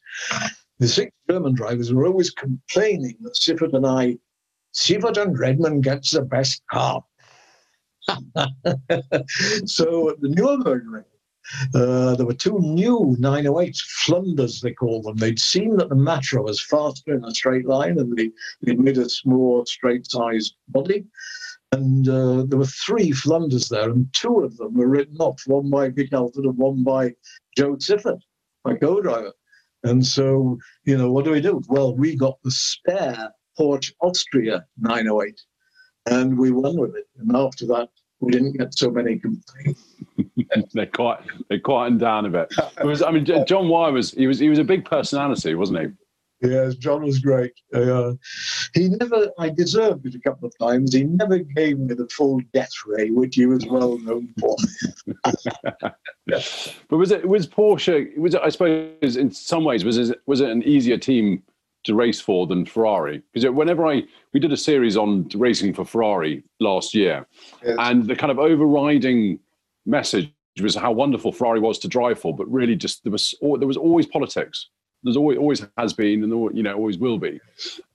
Speaker 2: the six German drivers were always complaining that Siffert and I, Siffert and Redman gets the best car. so at the Nürburgring, uh, there were two new 908s, Flunders they call them. They'd seen that the Matra was faster in a straight line and they, they'd made a more straight sized body. And uh, there were three Flunders there, and two of them were written off one by Vic Elford and one by Jo Siffert, my co driver. And so, you know, what do we do? Well, we got the spare Porsche Austria 908 and we won with it. And after that, we didn't get so many complaints.
Speaker 1: they quite they quietened down a bit. It was, I mean, John Wyer was he was he was a big personality, wasn't he?
Speaker 2: Yes, John was great. Uh, he never, I deserved it a couple of times. He never gave me the full death ray, which he was well known for.
Speaker 1: but was it was Porsche? Was it? I suppose in some ways was it was it an easier team to race for than Ferrari? Because whenever I we did a series on racing for Ferrari last year, yes. and the kind of overriding message was how wonderful Ferrari was to drive for, but really just there was there was always politics. There's always always has been, and you know always will be.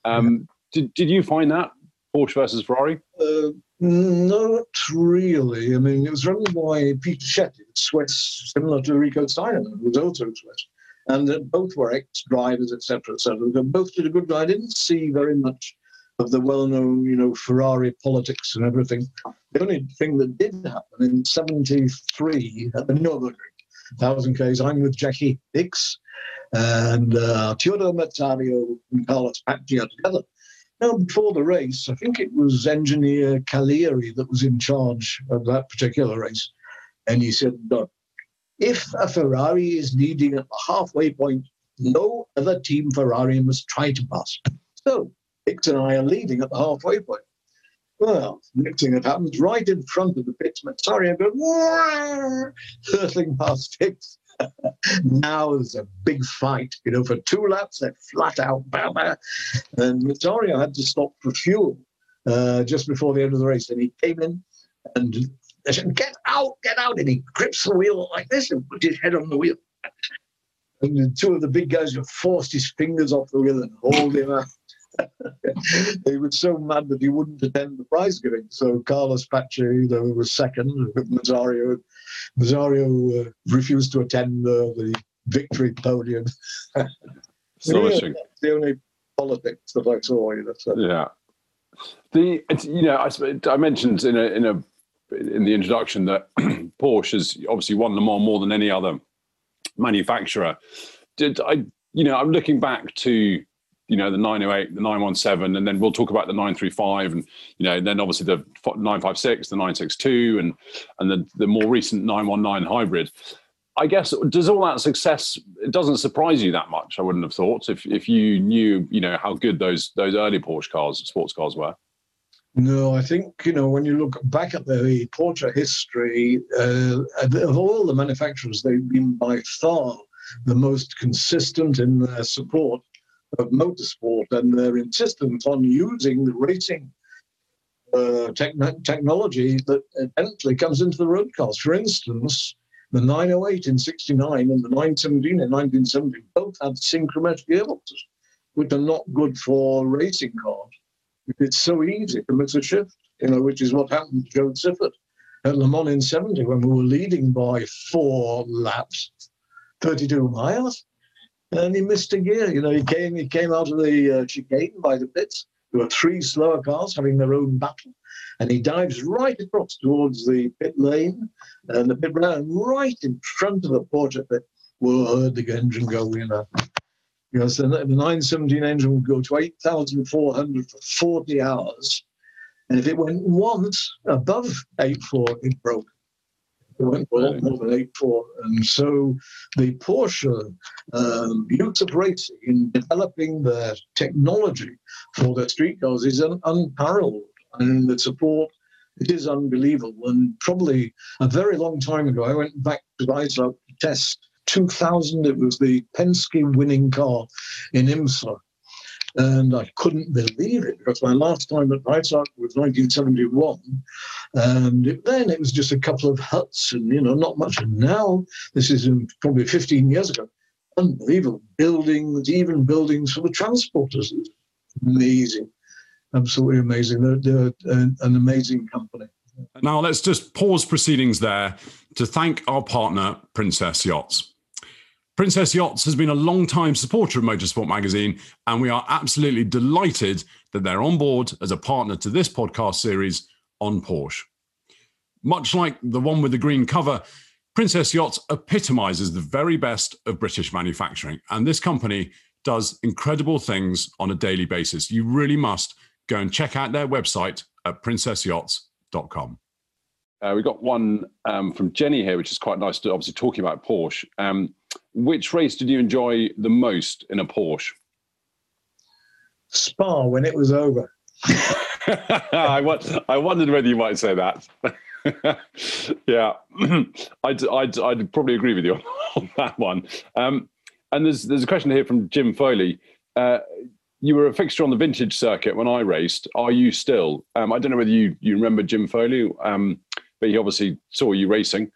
Speaker 1: Um, did did you find that Porsche versus Ferrari? Uh,
Speaker 2: not really. I mean, it was run by Peter Schetty, Swiss, similar to Rico Steinemann, who was also Swiss and both were ex-drivers, etc., etc. Both did a good job. I didn't see very much of the well-known, you know, Ferrari politics and everything. The only thing that did happen in '73 at the Nürburgring, thousand Ks, I'm with Jackie Ickx and uh, Teodoro Merzario and Carlos Pace together. Now, before the race, I think it was engineer Caliri that was in charge of that particular race. And he said, "Look, if a Ferrari is leading at the halfway point, no other team Ferrari must try to pass. So Ickx and I are leading at the halfway point. Well, next thing that happens, right in front of the pits, Merzario goes hurtling past Ickx now there's a big fight. You know, for two laps, they're flat out. Bam, bam. And Merzario had to stop for fuel uh, just before the end of the race. And he came in and they said, Get out, get out. And he grips the wheel like this and put his head on the wheel. And two of the big guys forced his fingers off the wheel and hauled him out. He was so mad that he wouldn't attend the prize giving. So Carlos though, was second. Merzario, Merzario uh, refused to attend uh, the victory podium.
Speaker 1: Astonishing.
Speaker 2: Yeah, the only politics that I saw. You know, so.
Speaker 1: Yeah. The it's, you know I, I mentioned in a in a in the introduction that Porsche has obviously won Le Mans more than any other manufacturer. Did I you know I'm looking back to you know the 908 the 917 and then we'll talk about the 935 and you know then obviously the 956 the 962 and and the the more recent 919 hybrid. I guess does all that success it doesn't surprise you that much i wouldn't have thought if if you knew you know how good those those early porsche cars sports cars were?
Speaker 2: No, I think you know when you look back at the Porsche history, uh, of all the manufacturers, they've been by far the most consistent in their support of motorsport and their insistence on using the racing uh, te- technology that eventually comes into the road cars. For instance, the 908 in 69 and the 917 in 1970 both had synchrometric gearboxes, which are not good for racing cars. It's so easy to miss a shift, you know, which is what happened to Jo Siffert at Le Mans in 70 when we were leading by four laps, 32 miles and he missed a gear. You know, he came he came out of the uh, chicane by the pits. There were three slower cars having their own battle, and he dives right across towards the pit lane, and the pit lane right in front of the Porsche pit. Whoa, heard the engine go, you know. You know, so the 917 engine would go to 8,400 for 40 hours. And if it went once above 8.4, it broke. Went more, more than 8.4. And so the Porsche um, use of racing in developing their technology for their street cars is un- unparalleled. And the support, it is unbelievable. And probably a very long time ago, I went back to Weissach to test 2000. It was the Penske winning car in IMSA. And I couldn't believe it because my last time at Weissach was 1971. And it, then it was just a couple of huts and, you know, not much. And now, this is in, probably 15 years ago, unbelievable buildings, even buildings for the transporters. Amazing. Absolutely amazing. They're, they're an, an amazing company.
Speaker 3: Now, let's just pause proceedings there to thank our partner, Princess Yachts. Princess Yachts has been a long-time supporter of Motorsport Magazine, and we are absolutely delighted that they're on board as a partner to this podcast series on Porsche. Much like the one with the green cover, Princess Yachts epitomizes the very best of British manufacturing, and this company does incredible things on a daily basis. You really must go and check out their website at princessyachts.com.
Speaker 1: Uh, we got one um, from Jenny here, which is quite nice to obviously talking about Porsche. Um, which race did you enjoy the most in a Porsche?
Speaker 2: Spa when it was over.
Speaker 1: I, I wondered whether you might say that. yeah, I'd, I'd, I'd probably agree with you on, on that one. Um, and there's there's a question here from Jim Foley. Uh, you were a fixture on the vintage circuit when I raced. Are you still? Um, I don't know whether you you remember Jim Foley, um, but he obviously saw you racing.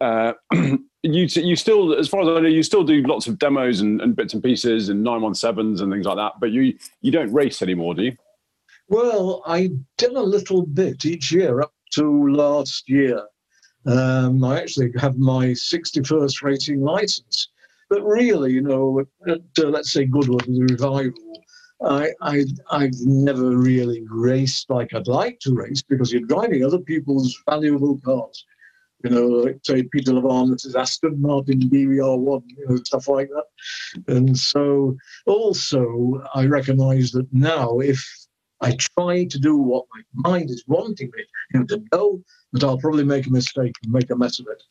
Speaker 1: Uh, you you still, as far as I know, you still do lots of demos and, and bits and pieces and nine one sevens and things like that. But you you don't race anymore, do you?
Speaker 2: Well, I did a little bit each year up to last year. Um, I actually have my 61st racing license. But really, you know, at, uh, let's say Goodwood, the revival, I, I, I've never really raced like I'd like to race because you're driving other people's valuable cars. You know, like say Peter Levarnet's Aston Martin DBR1, you know, stuff like that. And so also I recognize that now if I try to do what my mind is wanting me, you know, to know that I'll probably make a mistake and make a mess of it.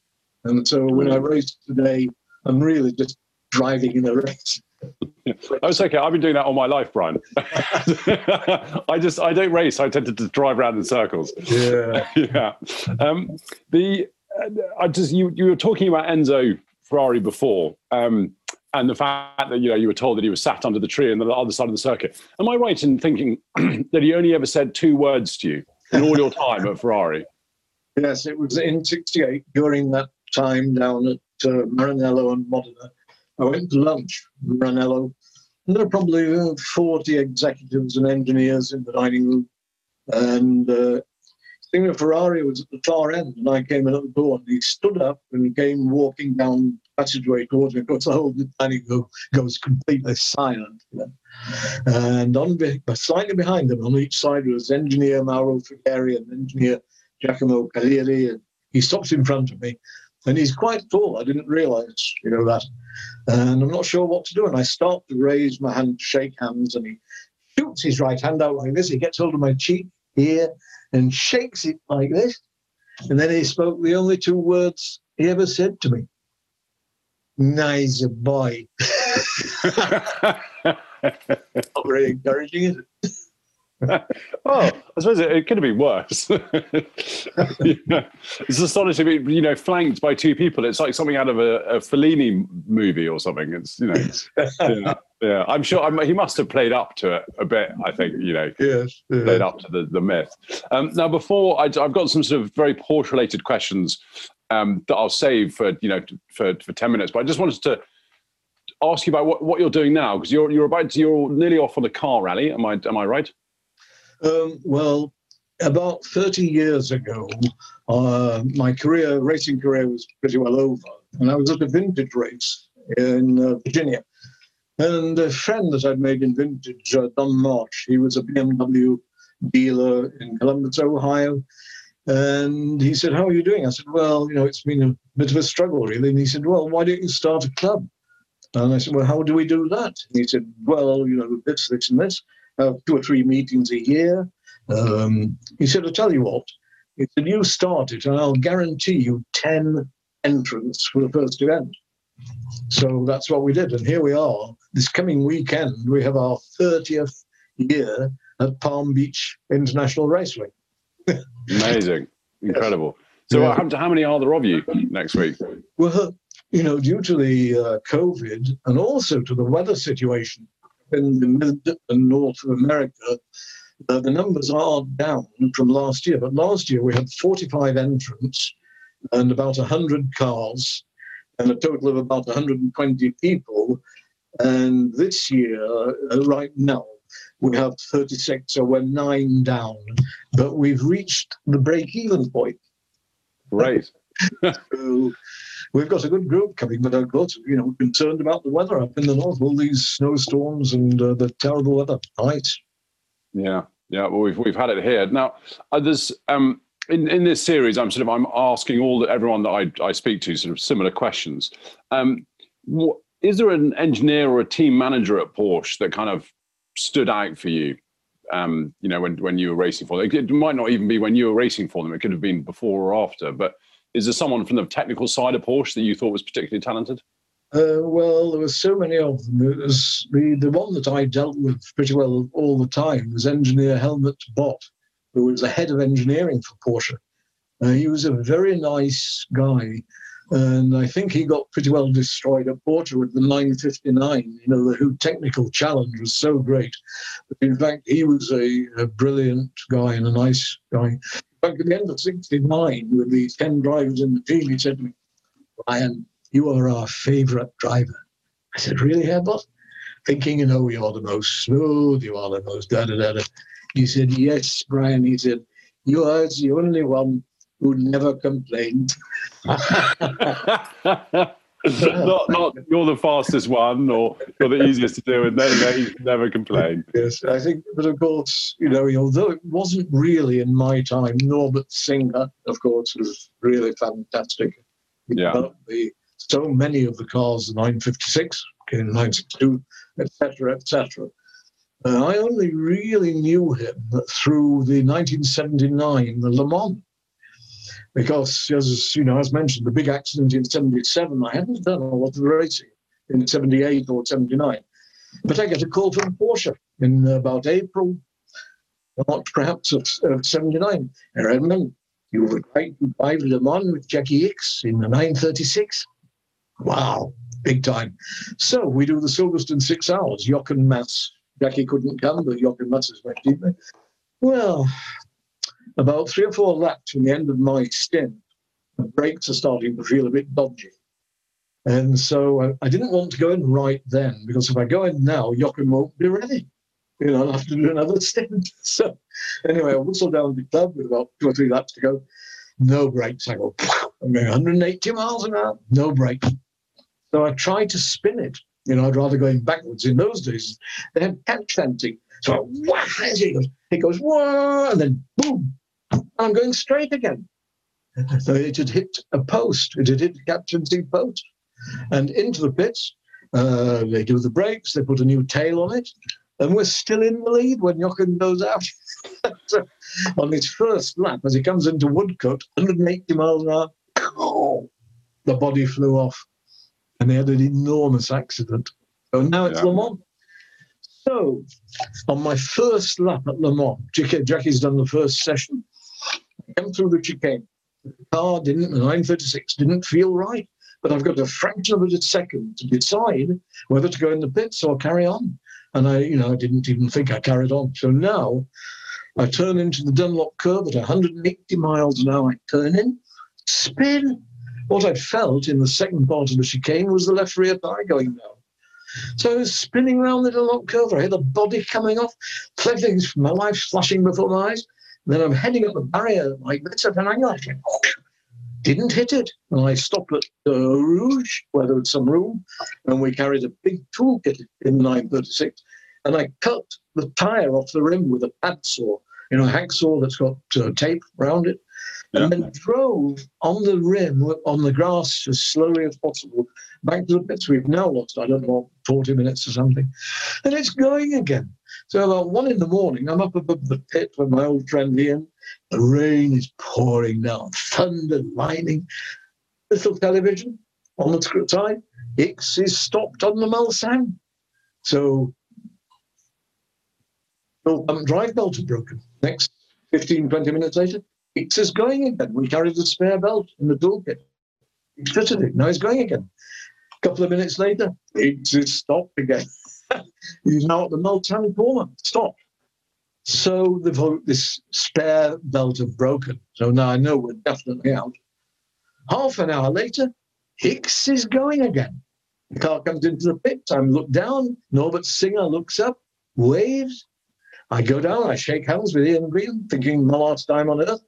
Speaker 2: And so when I race today, I'm really just driving in a race.
Speaker 1: That's okay. I've been doing that all my life, Brian. I just I don't race. I tend to just drive around in circles.
Speaker 2: Yeah,
Speaker 1: yeah. Um, the I just you you were talking about Enzo Ferrari before. Um, and the fact that you know you were told that he was sat under the tree on the other side of the circuit. Am I right in thinking that he only ever said two words to you in all your time at Ferrari?
Speaker 2: Yes, it was in '68 during that time down at uh, Maranello and Modena. I went to lunch, Maranello, and there were probably uh, 40 executives and engineers in the dining room. And uh, Signor Ferrari was at the far end, and I came in at the door, and he stood up and he came walking down the passageway towards me. Of course, the whole dining room goes completely silent. You know? And on slightly behind him, on each side, was engineer Mauro Forghieri and engineer Giacomo Caliri. And he stops in front of me, and he's quite tall. I didn't realize, you know, that. And I'm not sure what to do. And I start to raise my hand shake hands, and he shoots his right hand out like this. He gets hold of my cheek here and shakes it like this. And then he spoke the only two words he ever said to me. Nice boy. Not very encouraging, is it?
Speaker 1: well, I suppose it, it could have been worse. It's astonishing, you know, flanked by two people. It's like something out of a, a Fellini movie or something. It's, you know, yeah, yeah. I'm sure I'm, he must have played up to it a bit. I think, you know,
Speaker 2: yes, yes.
Speaker 1: played up to the, the myth. Um, now, before I, have got some sort of very Porsche related questions um, that I'll save for, you know, for, for 10 minutes, but I just wanted to ask you about what, what you're doing now because you're, you're about to, you're nearly off on a car rally. Am I, am I right?
Speaker 2: Um, well, about 30 years ago, uh, my career, racing career, was pretty well over, and I was at a vintage race in uh, Virginia. And a friend that I'd made in vintage, uh, Don March, he was a BMW dealer in Columbus, Ohio. And he said, How are you doing? I said, Well, you know, it's been a bit of a struggle, really. And he said, Well, why don't you start a club? And I said, Well, how do we do that? And he said, Well, you know, this, this, and this uh, two or three meetings a year. Um, he said, I'll tell you what, he said, you start it and I'll guarantee you 10 entrants for the first event. So that's what we did. And here we are. This coming weekend, we have our 30th year at Palm Beach International Raceway.
Speaker 1: Amazing. Incredible. So, yeah. how, how, many are there of you next week?
Speaker 2: Well, you know, due to the uh, COVID and also to the weather situation, in the mid and north of America, uh, the numbers are down from last year. But last year we had 45 entrants and about 100 cars and a total of about 120 people. And this year, uh, right now, we have 36, so we're nine down, but we've reached the break even point.
Speaker 1: Right.
Speaker 2: so we've got a good group coming, but of course, you know, concerned about the weather up in the north, all these snowstorms and uh, the terrible weather. Right.
Speaker 1: Yeah, yeah. Well, we've we've had it here now. Uh, there's um in in this series, I'm sort of I'm asking all the, everyone that I I speak to sort of similar questions. Um, what, is there an engineer or a team manager at Porsche that kind of stood out for you? Um, you know, when when you were racing for them, it might not even be when you were racing for them. It could have been before or after, but is there someone from the technical side of Porsche that you thought was particularly talented?
Speaker 2: Uh, well, there were so many of them. It was the, the one that I dealt with pretty well all the time was engineer Helmut Bott, who was the head of engineering for Porsche. Uh, he was a very nice guy, and I think he got pretty well destroyed at Porsche with the 959. You know, the who technical challenge was so great. But in fact, he was a, a brilliant guy and a nice guy fact, at the end of 69, with the 10 drivers in the team, he said to me, Ryan, you are our favourite driver. I said, really, Herr Bott? Thinking, you know, you're the most smooth, you are the most da da da da. He said, yes, Brian. He said, you are the only one who never complained.
Speaker 1: not, not you're the fastest one or you're the easiest to do, and then they never complain.
Speaker 2: Yes, I think, but of course, you know, although it wasn't really in my time, Norbert Singer, of course, was really fantastic.
Speaker 1: Yeah.
Speaker 2: The, so many of the cars, the 956, in 962, etc., etc. Uh, I only really knew him through the 1979 the Le Mans because, as you know, as mentioned, the big accident in 77, I hadn't done a lot of racing in 78 or 79. But I get a call from Porsche in about April, March perhaps of, of 79. Redman, you would like to drive Le Mans with Jackie Ickx in the 936. Wow, big time. So we do the Silverstone six hours. Jochen Mass. Jackie couldn't come, but and Mass is my. Well, about three or four laps from the end of my stint, the brakes are starting to feel a bit dodgy. And so I, I didn't want to go in right then because if I go in now, Jochen won't be ready. You know, I'll have to do another stint. So anyway, I whistled down the club with about two or three laps to go. No brakes. I go, I'm going 180 miles an hour, no brakes. So I tried to spin it. You know, I'd rather going backwards. In those days, they had catch fencing. So wah, it goes, it goes, wah, and then boom, I'm going straight again. So it had hit a post. It had hit a fencing post and into the pits. Uh, they do the brakes, they put a new tail on it, and we're still in the lead when Jochen goes out. so on his first lap, as he comes into Woodcote, 180 miles an hour, the body flew off, and he had an enormous accident. So now it's
Speaker 1: Yeah.
Speaker 2: Le Mans. So, on my first lap at Le Mans, Jackie- Jackie's done the first session. I come through the chicane. The car didn't, the 936 didn't feel right but I've got a fraction of a second to decide whether to go in the pits or carry on. And I, you know, I didn't even think I carried on. So now I turn into the Dunlop curve at 180 miles an hour. I turn in, spin. What I felt in the second part of the chicane was the left rear tire going down. So I was spinning around the Dunlop curve. I had the body coming off, things my life flashing before my eyes. And then I'm heading up a barrier like this at an angle. I think, didn't hit it. And I stopped at uh, Rouge, where there was some room, and we carried a big toolkit in 936. And I cut the tire off the rim with a pad saw, you know, a hacksaw that's got uh, tape around it, and then drove on the rim, on the grass, as slowly as possible back to the pits. We've now lost, I don't know, 40 minutes or something. And it's going again. So about one in the morning, I'm up above the pit with my old friend Ian. The rain is pouring down, thunder, lightning. Little television on the side. Ickx is stopped on the Mulsanne. So, um, drive belt is broken. Next 15, 20 minutes later, Ickx is going again. We carried the spare belt in the toolkit. He fitted it. Now he's going again. A couple of minutes later, Ickx is stopped again. He's now at the Mulsanne corner. Stopped. So the this spare belt have broken. So now I know we're definitely out. Half an hour later, Ickx is going again. The car comes into the pit. I look down. Norbert Singer looks up, waves. I go down. I shake hands with Ian Green, thinking my last time on earth.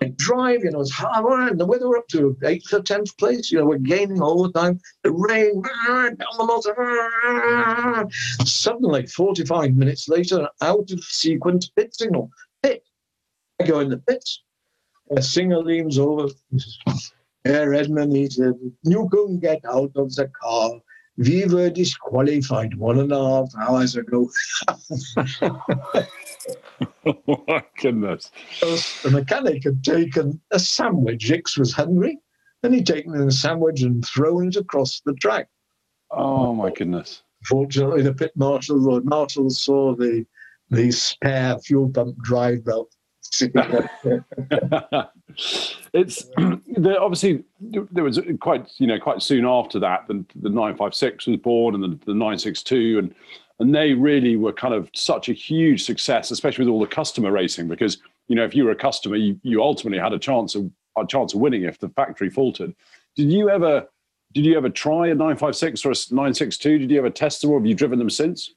Speaker 2: I drive. You know, it's hard. And the weather up to eighth or tenth place. You know, we're gaining all the time. The rain down the mountain. Suddenly, 45 minutes later, out of sequence pit signal. Pit. I go in the pits. A singer leans over. Herr Edmund, he said, you couldn't get out of the car. We were disqualified one and a half hours ago.
Speaker 1: oh my goodness.
Speaker 2: The mechanic had taken a sandwich. Ickx was hungry, and he'd taken a sandwich and thrown it across the track.
Speaker 1: Oh my goodness.
Speaker 2: Fortunately, the pit marshal, the marshal saw the the spare fuel pump drive belt.
Speaker 1: it's there obviously there was quite you know quite soon after that the, the 956 was born and the, the 962 and and they really were kind of such a huge success especially with all the customer racing because you know if you were a customer you, you ultimately had a chance of a chance of winning if the factory faltered. Did you ever did you ever try a 956 or a 962 did you ever test them or have you driven them since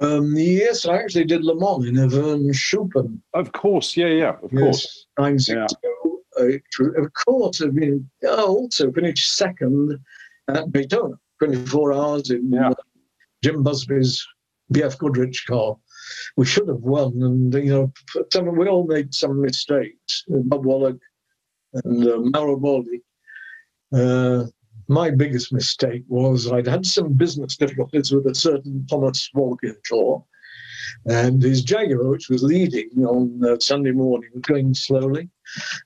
Speaker 2: um, yes, I actually did Le Mans in a Vern Schuppan.
Speaker 1: of course yeah yeah of course
Speaker 2: Yes, 962. Uh, of course, I mean, I also finished second at Daytona, 24 hours in
Speaker 1: Yeah.
Speaker 2: uh, Jim Busby's BF Goodrich car. We should have won, and you know, some, we all made some mistakes. Bob Wollek and uh, Mauro Baldi. Uh, my biggest mistake was I'd had some business difficulties with a certain Thomas Walkinshaw, and his Jaguar, which was leading on uh, Sunday morning, was going slowly.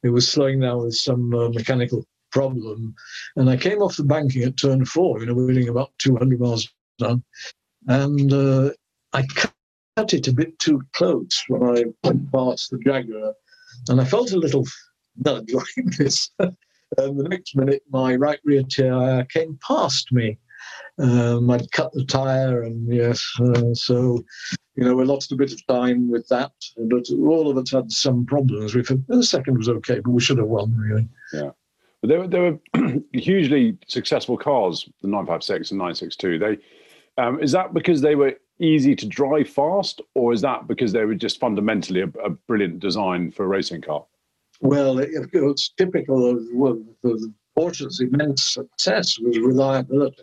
Speaker 2: It was slowing down with some uh, mechanical problem. And I came off the banking at turn four, you know, we were about 200 miles an hour. And uh, I cut cut it a bit too close when I went past the Jaguar. And I felt a little nudge like this. And the next minute, my right rear tyre came past me. Um, I'd cut the tyre, and yes, uh, so you know, we lost a bit of time with that. But all of us had some problems. We the second was okay, but we should have won really.
Speaker 1: Yeah. But they were, they were hugely successful cars, the 956 and 962. They um, is that because they were easy to drive fast, or is that because they were just fundamentally a, a brilliant design for a racing car?
Speaker 2: Well, it, it was typical of the Porsche's immense success was reliability.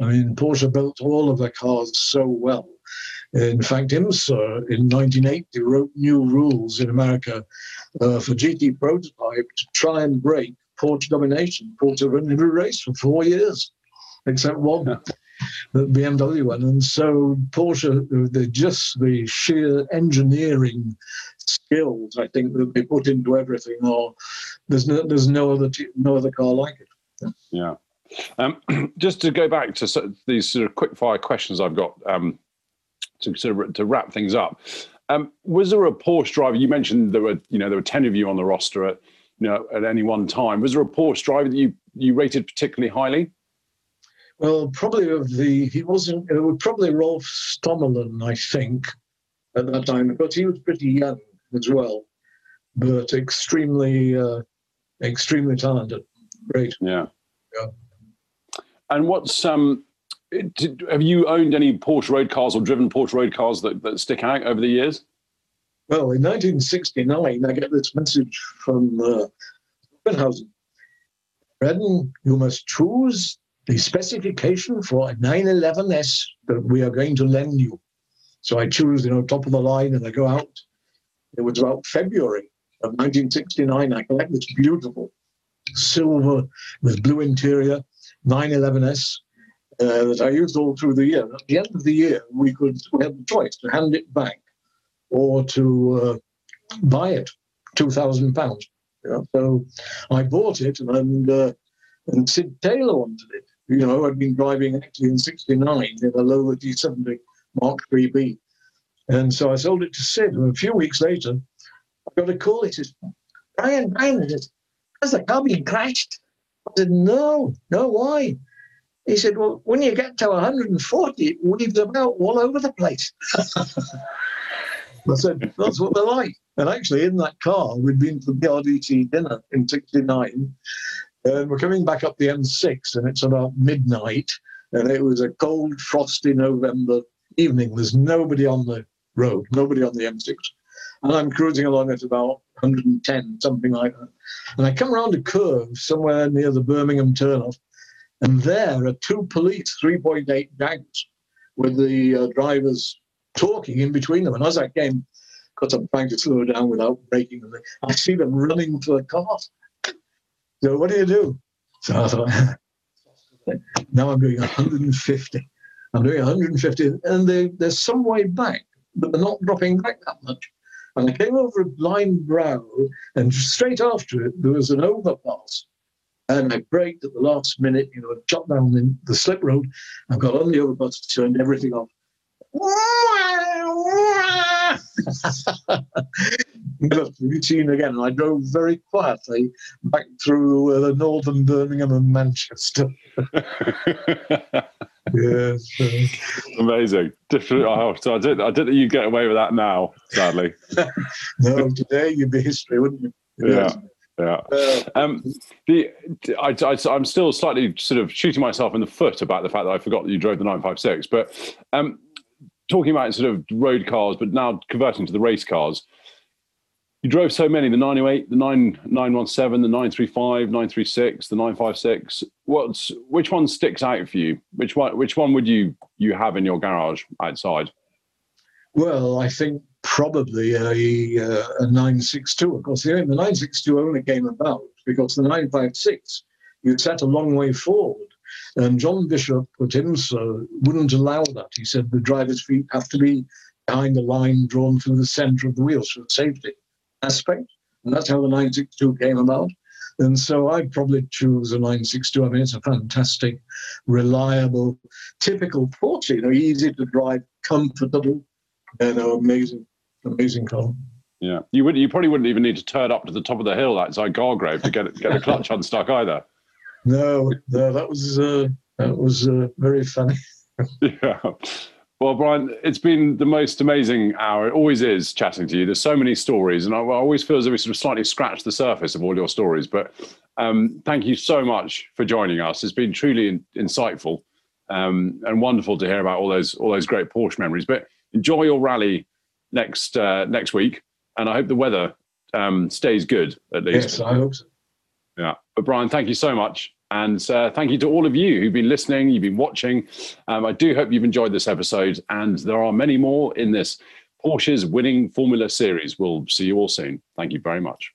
Speaker 2: I mean, Porsche built all of their cars so well. In fact, IMSA in 1980 wrote new rules in America uh, for GT prototype to try and break Porsche domination. Porsche ran every race for four years, except one the BMW one. And so Porsche, the just the sheer engineering skills, I think that they put into everything, or there's no there's no other no other car like it.
Speaker 1: Yeah. Um, just to go back to these sort of quick fire questions I've got um, to sort of to wrap things up. Um, was there a Porsche driver? You mentioned there were you know there were ten of you on the roster at you know at any one time. Was there a Porsche driver that you you rated particularly highly?
Speaker 2: Well, probably of the he wasn't. It was probably Rolf Stommelen, I think, at that time, but he was pretty young as well, but extremely, uh, extremely talented. Great.
Speaker 1: Yeah. Yeah. And what's um, did, have you owned any Porsche road cars or driven Porsche road cars that, that stick out over the years?
Speaker 2: Well, in 1969, I get this message from uh, Zuffenhausen. Redman, you must choose the specification for a 911S that we are going to lend you. So I choose, you know, top of the line and I go out. It was about February of 1969. I collect this beautiful silver with blue interior 911S uh, that I used all through the year. At the end of the year, we could we had the choice to hand it back or to uh, buy it, two thousand pounds. so I bought it, and uh, and Sid Taylor wanted it. You know, I'd been driving actually in '69 in a Lola T70 Mark IIIB, and so I sold it to Sid. And a few weeks later, I got a call. He says, "Brian, Brian, has the car been crashed?" I said, "No, no, why?" He said, Well, when you get to 140, it weaves about all over the place. I said, That's what they're like. And actually, in that car, we'd been to the BRDC dinner in 69. And we're coming back up the M6, and it's about midnight. And it was a cold, frosty November evening. There's nobody on the road, nobody on the M6. And I'm cruising along at about 110, something like that. And I come around a curve somewhere near the Birmingham turnoff, and there are two police 3.8 Jags with the uh, drivers talking in between them. And as I came, because I'm trying to slow down without breaking braking, I see them running for the cars. So what do you do? So I thought, now I'm doing 150. I'm doing 150, and they, they're some way back, but they're not dropping back that much. And I came over a blind brow, and straight after it, there was an overpass and I braked at the last minute, you know, shot down the, the slip road. I got on the overpass, turned everything off. Routine again. And I drove very quietly back through uh, the northern Birmingham and Manchester. yes.
Speaker 1: Amazing. Different. Oh, so I did. I didn't. Think You get away with that now, sadly.
Speaker 2: no, today you'd be history, wouldn't you?
Speaker 1: Yeah. Yeah. Um, the I, I, am still slightly sort of shooting myself in the foot about the fact that I forgot that you drove the 956. But um, talking about sort of road cars, but now converting to the race cars, you drove so many the 908, the 9917, the 935, 936, the 956. What's which one sticks out for you? Which one which one would you you have in your garage outside?
Speaker 2: Well, I think probably a, a 962. Of course, the, the 962 only came about because the 956, you'd set a long way forward. And John Bishop at IMSA wouldn't allow that. He said the driver's feet have to be behind the line drawn through the center of the wheels for the safety aspect. And that's how the 962 came about. And so I'd probably choose a 962. I mean, it's a fantastic, reliable, typical Porsche, you know, easy to drive, comfortable, and an amazing amazing car.
Speaker 1: Yeah, you would. You probably wouldn't even need to turn up to the top of the hill outside Gargrave to get get the clutch unstuck either.
Speaker 2: No, no, that was uh, that was uh, very funny.
Speaker 1: yeah. Well, Brian, it's been the most amazing hour. It always is chatting to you. There's so many stories, and I, I always feel as if we sort of slightly scratched the surface of all your stories. But um, thank you so much for joining us. It's been truly in, insightful um, and wonderful to hear about all those all those great Porsche memories. But enjoy your rally next uh, next week, and I hope the weather um, stays good at least.
Speaker 2: Yes, I hope so.
Speaker 1: Yeah. But Brian, thank you so much. And uh, thank you to all of you who've been listening, you've been watching. Um, I do hope you've enjoyed this episode. And there are many more in this Porsche's winning Formula series. We'll see you all soon. Thank you very much.